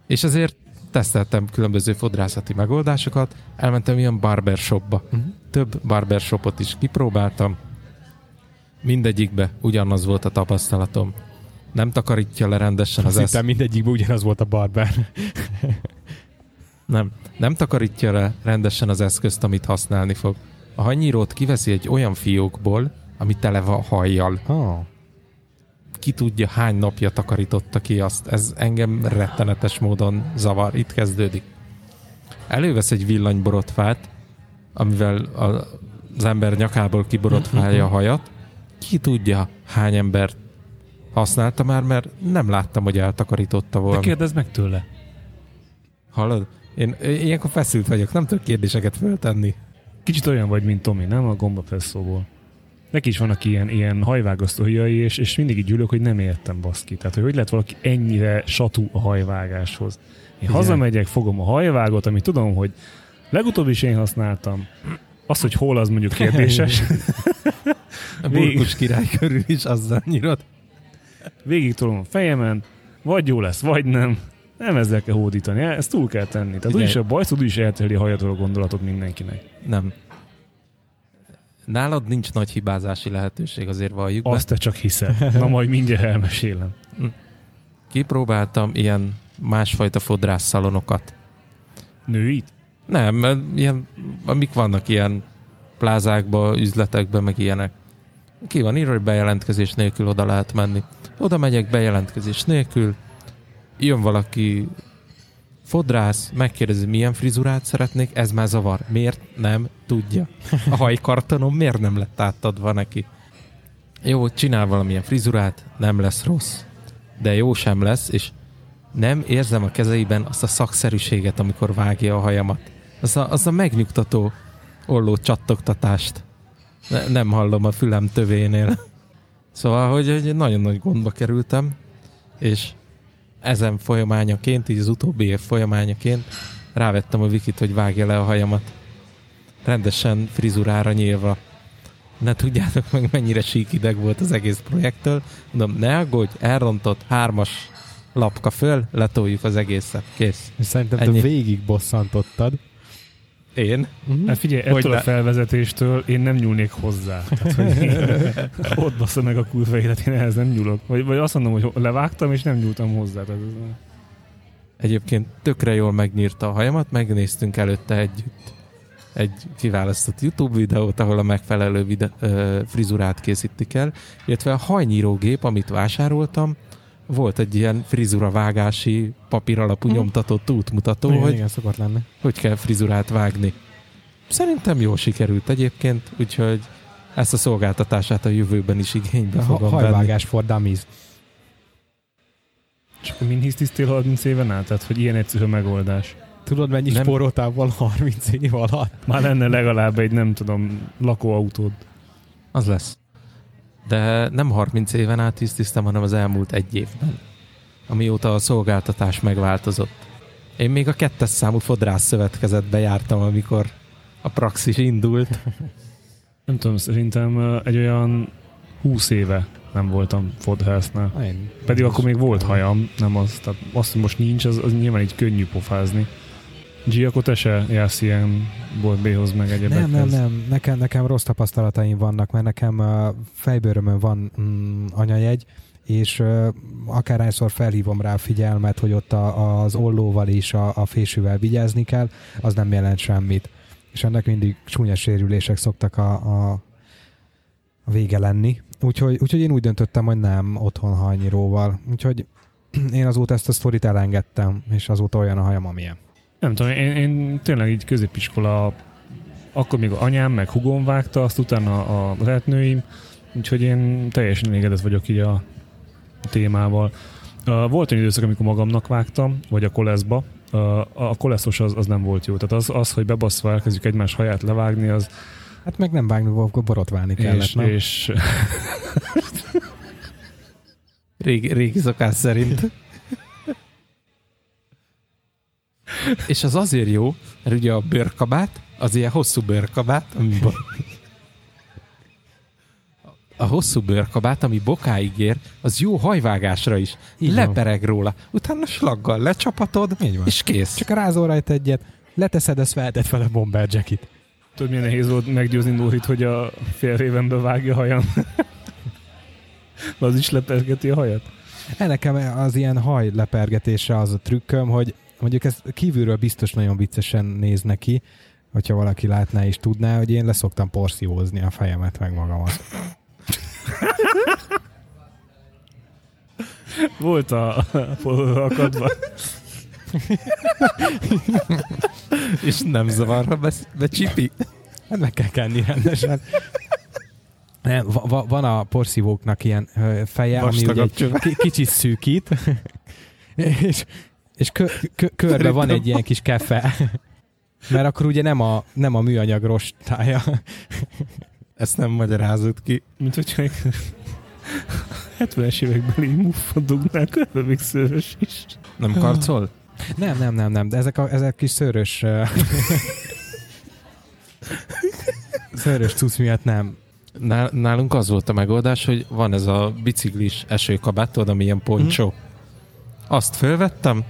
És ezért teszteltem különböző fodrászati megoldásokat, elmentem ilyen barbershopba. Mhm. Több barbershopot is kipróbáltam. Mindegyikbe ugyanaz volt a tapasztalatom. Nem takarítja le rendesen az Azt esz... hittem mindegyikben ugyanaz volt a barber. Nem, nem takarítja le rendesen az eszközt, amit használni fog. A hanyírót kiveszi egy olyan fiókból, ami tele van hajjal. Oh. Ki tudja, hány napja takarította ki azt. Ez engem rettenetes módon zavar. Itt kezdődik. Elővesz egy villanyborotfát, amivel a, az ember nyakából kiborotfálja a hajat. Ki tudja, hány ember használta már, mert nem láttam, hogy eltakarította De volna. kérdezd meg tőle. Hallod? Én ilyenkor feszült vagyok, nem tudok kérdéseket föltenni. Kicsit olyan vagy, mint Tomi, nem? A gombapresszóból. Neki is vannak ilyen, ilyen hajvágasztójai, és, és mindig így ülök, hogy nem értem baszki. Tehát, hogy hogy lehet valaki ennyire satú a hajvágáshoz. Én Igen. hazamegyek, fogom a hajvágot, amit tudom, hogy legutóbb is én használtam. Az, hogy hol, az mondjuk kérdéses. A burkus király körül is azzal nyírod. Végig tolom a fejemen, vagy jó lesz, vagy nem. Nem ezzel kell hódítani, ezt túl kell tenni. Tehát úgyis a bajsz, úgyis eltereli a hajadról a gondolatot mindenkinek. Nem. Nálad nincs nagy hibázási lehetőség, azért valljuk be. Azt te csak hiszed. Na majd mindjárt elmesélem. Kipróbáltam ilyen másfajta fodrásszalonokat. Nőit? Nem, ilyen, amik vannak ilyen plázákba, üzletekbe, meg ilyenek. Ki van írva, hogy bejelentkezés nélkül oda lehet menni. Oda megyek bejelentkezés nélkül, jön valaki fodrász, megkérdezi, milyen frizurát szeretnék, ez már zavar. Miért nem tudja? A hajkartonom miért nem lett átadva neki? Jó, csinál valamilyen frizurát, nem lesz rossz. De jó sem lesz, és nem érzem a kezeiben azt a szakszerűséget, amikor vágja a hajamat. Az a, az a megnyugtató olló csattogtatást. Ne, nem hallom a fülem tövénél. Szóval, hogy, hogy nagyon nagy gondba kerültem, és ezen folyamányaként, így az utóbbi év folyamányaként rávettem a Vikit, hogy vágja le a hajamat. Rendesen frizurára nyílva. Ne tudjátok meg, mennyire sík ideg volt az egész projektől. Mondom, ne aggódj, elrontott, hármas lapka föl, letoljuk az egészet. Kész. És szerintem Ennyi. te végig bosszantottad. Én? Hát figyelj, Hogy ettől a felvezetéstől én nem nyúlnék hozzá. Tehát, hogy én, ott bassza meg a kulfejelet, én ehhez nem nyúlok. Vagy, vagy azt mondom, hogy levágtam, és nem nyúltam hozzá. Tehát ez, Egyébként tökre jól megnyírta a hajamat, megnéztünk előtte együtt egy kiválasztott YouTube videót, ahol a megfelelő vide- ö, frizurát készítik el, illetve a hajnyírógép, amit vásároltam, volt egy ilyen frizuravágási papír alapú Mhm. nyomtatott útmutató, igen, hogy igen, szokott lenni. hogy kell frizurát vágni. Szerintem jól sikerült egyébként, úgyhogy ezt a szolgáltatását a jövőben is igénybe Ha, fogom venni. hajvágás for dummies. és akkor mind hisztisztél 30 éven át? Tehát, hogy ilyen egyszerű a megoldás. Tudod, mennyi Nem. spóroltál volna 30 év alatt? Már lenne legalább egy, nem tudom, lakóautód. Az lesz. De nem 30 éven át tisztiztem, hanem az elmúlt egy évben. Amióta a szolgáltatás megváltozott. Én még a kettes számú fodrász szövetkezetbe jártam, amikor a praxis indult. Nem tudom, szerintem egy olyan 20 éve nem voltam fodhásznál. Pedig akkor még volt hajam, nem az. Tehát azt, hogy most nincs, az, az nyilván így könnyű pofázni. G, akkor te se jársz ilyen boltbéhoz meg egyebekhez. Nem, nem, nem. Nekem, nekem rossz tapasztalataim vannak, mert nekem uh, fejbőrömön van mm, anyajegy, és uh, akárhányszor felhívom rá a figyelmet, hogy ott a, az ollóval és a, a fésűvel vigyázni kell, az nem jelent semmit. És ennek mindig csúnya sérülések szoktak a, a, a vége lenni. Úgyhogy, úgyhogy én úgy döntöttem, hogy nem otthon hajnyíróval. Úgyhogy én azóta ezt a sztorit elengedtem, és azóta olyan a hajam, amilyen. Nem tudom, én, én tényleg így középiskola, akkor még anyám, meg hugom vágta, azt utána a lehetnőim, úgyhogy én teljesen elégedett vagyok így a témával. Volt egy időszak, amikor magamnak vágtam, vagy a koleszba. A koleszos az, az nem volt jó. Tehát az, az hogy bebaszva elkezdjük egymás haját levágni, az Hát meg nem vágni, akkor borotválni kellett, és, nem? és Régi, régi szokás szerint. És az azért jó, mert ugye a bőrkabát, az ilyen hosszú bőrkabát, ami bo- a hosszú bőrkabát, ami bokáig ér, az jó hajvágásra is. Így van. Lepereg róla. Utána slaggal lecsapatod, Így van. és kész. Csak rázol rajta egyet, leteszed, ezt feltett fel a bomber jacket. tudod, milyen nehéz volt meggyőzni Nórit, hogy a félrévenbe vágja a hajam. az is lepergeti a hajat? Nekem az ilyen haj lepergetésre az a trükköm, hogy mondjuk ez kívülről biztos nagyon viccesen néz neki, hogyha valaki látná és tudná, hogy én leszoktam porszívózni a fejemet meg magamat. Volt a, a akadva. És nem zavar, ha be, becsipi. Hát meg kell kenni rendesen. Nem, va- va- van a porszívóknak ilyen feje, ami Vastagabb ugye egy kicsit szűkít, és, és kö, kö, körbe van egy ilyen kis kefe. Mert akkor ugye nem a, nem a műanyag rostája. Ezt nem magyarázod ki. Mint hogyha egy 70-es évekbeli muffot dugnál, körbe még szőrös is. Nem karcol? Nem, nem, nem, nem, de ezek a, ezek kis szőrös... szőrös cucc miatt nem. Nál- Nálunk az volt a megoldás, hogy van ez a biciklis esőkabát, tudod, ami ilyen poncsó. Azt fölvettem,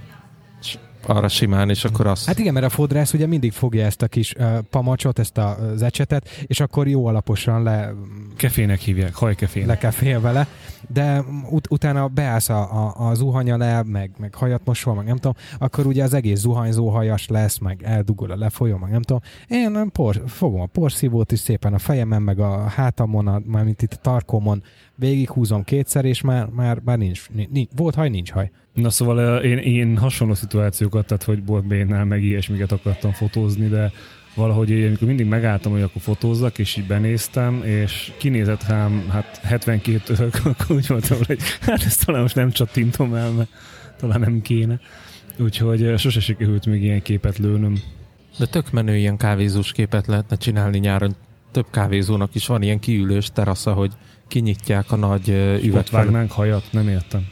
arra simán, és akkor azt... Hát igen, mert a fodrász ugye mindig fogja ezt a kis uh, pamacsot, ezt a ecsetet, és akkor jó alaposan le, Kefének hívják, hajkefének. le kell fél vele, de ut- utána beállsz a, a, a zuhany alá, meg, meg hajat mosol, meg nem tudom, akkor ugye az egész zuhanyzó hajas lesz, meg eldugol a lefolyó, meg nem tudom. Én por, fogom a porszívót is szépen a fejemen, meg a hátamon, a, mármint itt a tarkomon, végighúzom kétszer, és már, már, már nincs, nincs, volt haj, nincs haj. Na szóval én, én hasonló szituációkat, tehát hogy boltbénnél meg ilyesmiket akartam fotózni, de valahogy én, amikor mindig megálltam, hogy akkor fotózzak, és így benéztem, és kinézett rám, hát 72 örök, akkor úgy voltam, hogy hát ezt talán most nem csattintom el, mert talán nem kéne. Úgyhogy sose sikerült még ilyen képet lőnöm. De tök menő ilyen kávézós képet lehetne csinálni nyáron. Több kávézónak is van ilyen kiülős terasza, hogy kinyitják a nagy ö, Ott vágnánk hajat, nem értem.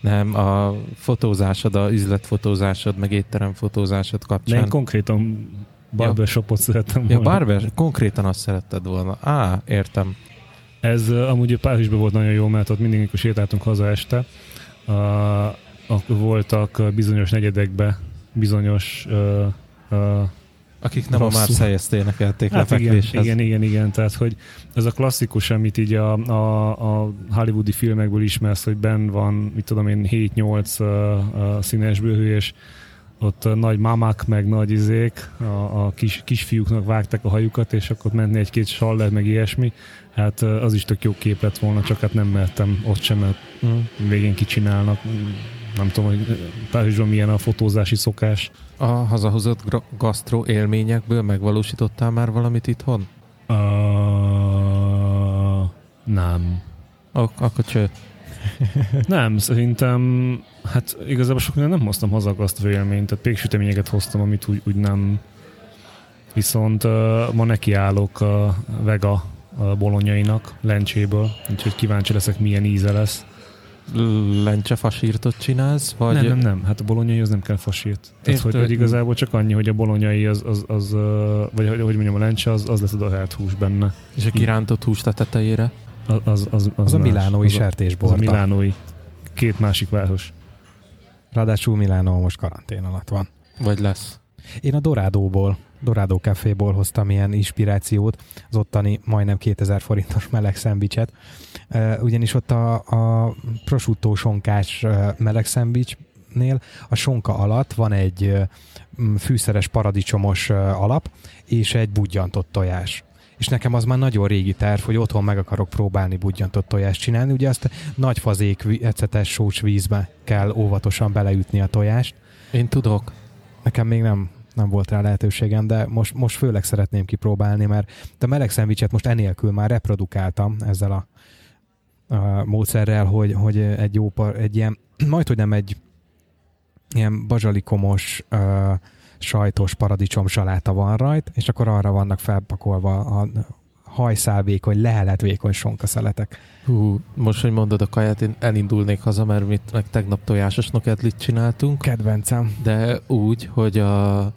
Nem, a fotózásod, a üzletfotózásod, meg étterem fotózásod De kapcsán. én konkrétan barbershopot szerettem Ja, volna. barber, konkrétan azt szeretted volna. Á, értem. Ez amúgy Párizsban volt nagyon jó, mert ott mindig, amikor sétáltunk haza este, uh, akkor voltak bizonyos negyedekbe bizonyos uh, uh, Akik nem Rosszul. a Marseille-ezt énekelték hát igen, igen, igen, igen, tehát hogy ez a klasszikus, amit így a, a, a hollywoodi filmekből ismersz, hogy ben van, mit tudom én, 7-8 uh, uh, színes bőhő, és ott nagy mamák, meg nagy izék, a, a kis, kisfiúknak vágták a hajukat, és akkor ott menni egy-két saller, meg ilyesmi. Hát az is tök jó kép lett volna, csak hát nem mertem ott sem, mert Mm. végén kicsinálnak. Nem tudom, hogy Párizsban milyen a fotózási szokás. A hazahozott gasztro élményekből megvalósítottál már valamit itthon? Uh, nem. Ak- akkor cső. Nem, szerintem, hát igazából sok nem hoztam haza a élményt, tehát péksüteményeket hoztam, amit úgy, úgy nem. Viszont uh, ma nekiállok a vega a bolonyainak, lencséből, úgyhogy kíváncsi leszek, milyen íze lesz. Lencse fasírtot csinálsz? Vagy Nem, nem, nem, hát a bolonyai az nem kell fasírt. Tehát, hogy, hogy igazából csak annyi, hogy a bolonyai az, az, az vagy hogy hogy mondjam, a lencse az, az lesz a dahált hús benne. És a kirántott húst a tetejére? Az, az, az, az, Az a milánói az a, az a sertésborda. milánói. Két másik város. Ráadásul Milánó most karantén alatt van. Vagy lesz? Én a Dorádóból, Dorádó Caféból hoztam ilyen inspirációt, az ottani majdnem 2000 forintos meleg szendvicset. Ugyanis ott a, a prosciutto sonkás meleg szendvicsnél a sonka alatt van egy fűszeres paradicsomos alap, és egy budjantott tojás. És nekem az már nagyon régi terv, hogy otthon meg akarok próbálni budjantott tojást csinálni. Ugye azt nagy fazék ecetes sós vízbe kell óvatosan beleütni a tojást, Én tudok. Nekem még nem, nem volt rá lehetőségem, de most, most főleg szeretném kipróbálni, mert a meleg szendvicset most enélkül már reprodukáltam ezzel a, a módszerrel, hogy, hogy egy jó par, egy ilyen, majd hogy nem egy ilyen bazsalikomos uh, sajtos paradicsom saláta van rajt, és akkor arra vannak felpakolva a hajszálvékony, leheletvékony sonkaszeletek. Hú, most, hogy mondod a kaját, én elindulnék haza, mert mit meg tegnap tojásos nokedlit csináltunk, Kedvencem. de úgy, hogy a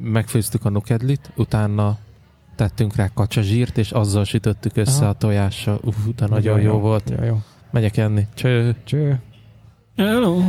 megfőztük a nokedlit, utána tettünk rá kacsazsírt, és azzal sütöttük össze Aha. a tojással. Uf, de nagyon jó volt. Jó, jó. Megyek enni. Cső! Cső. Hello!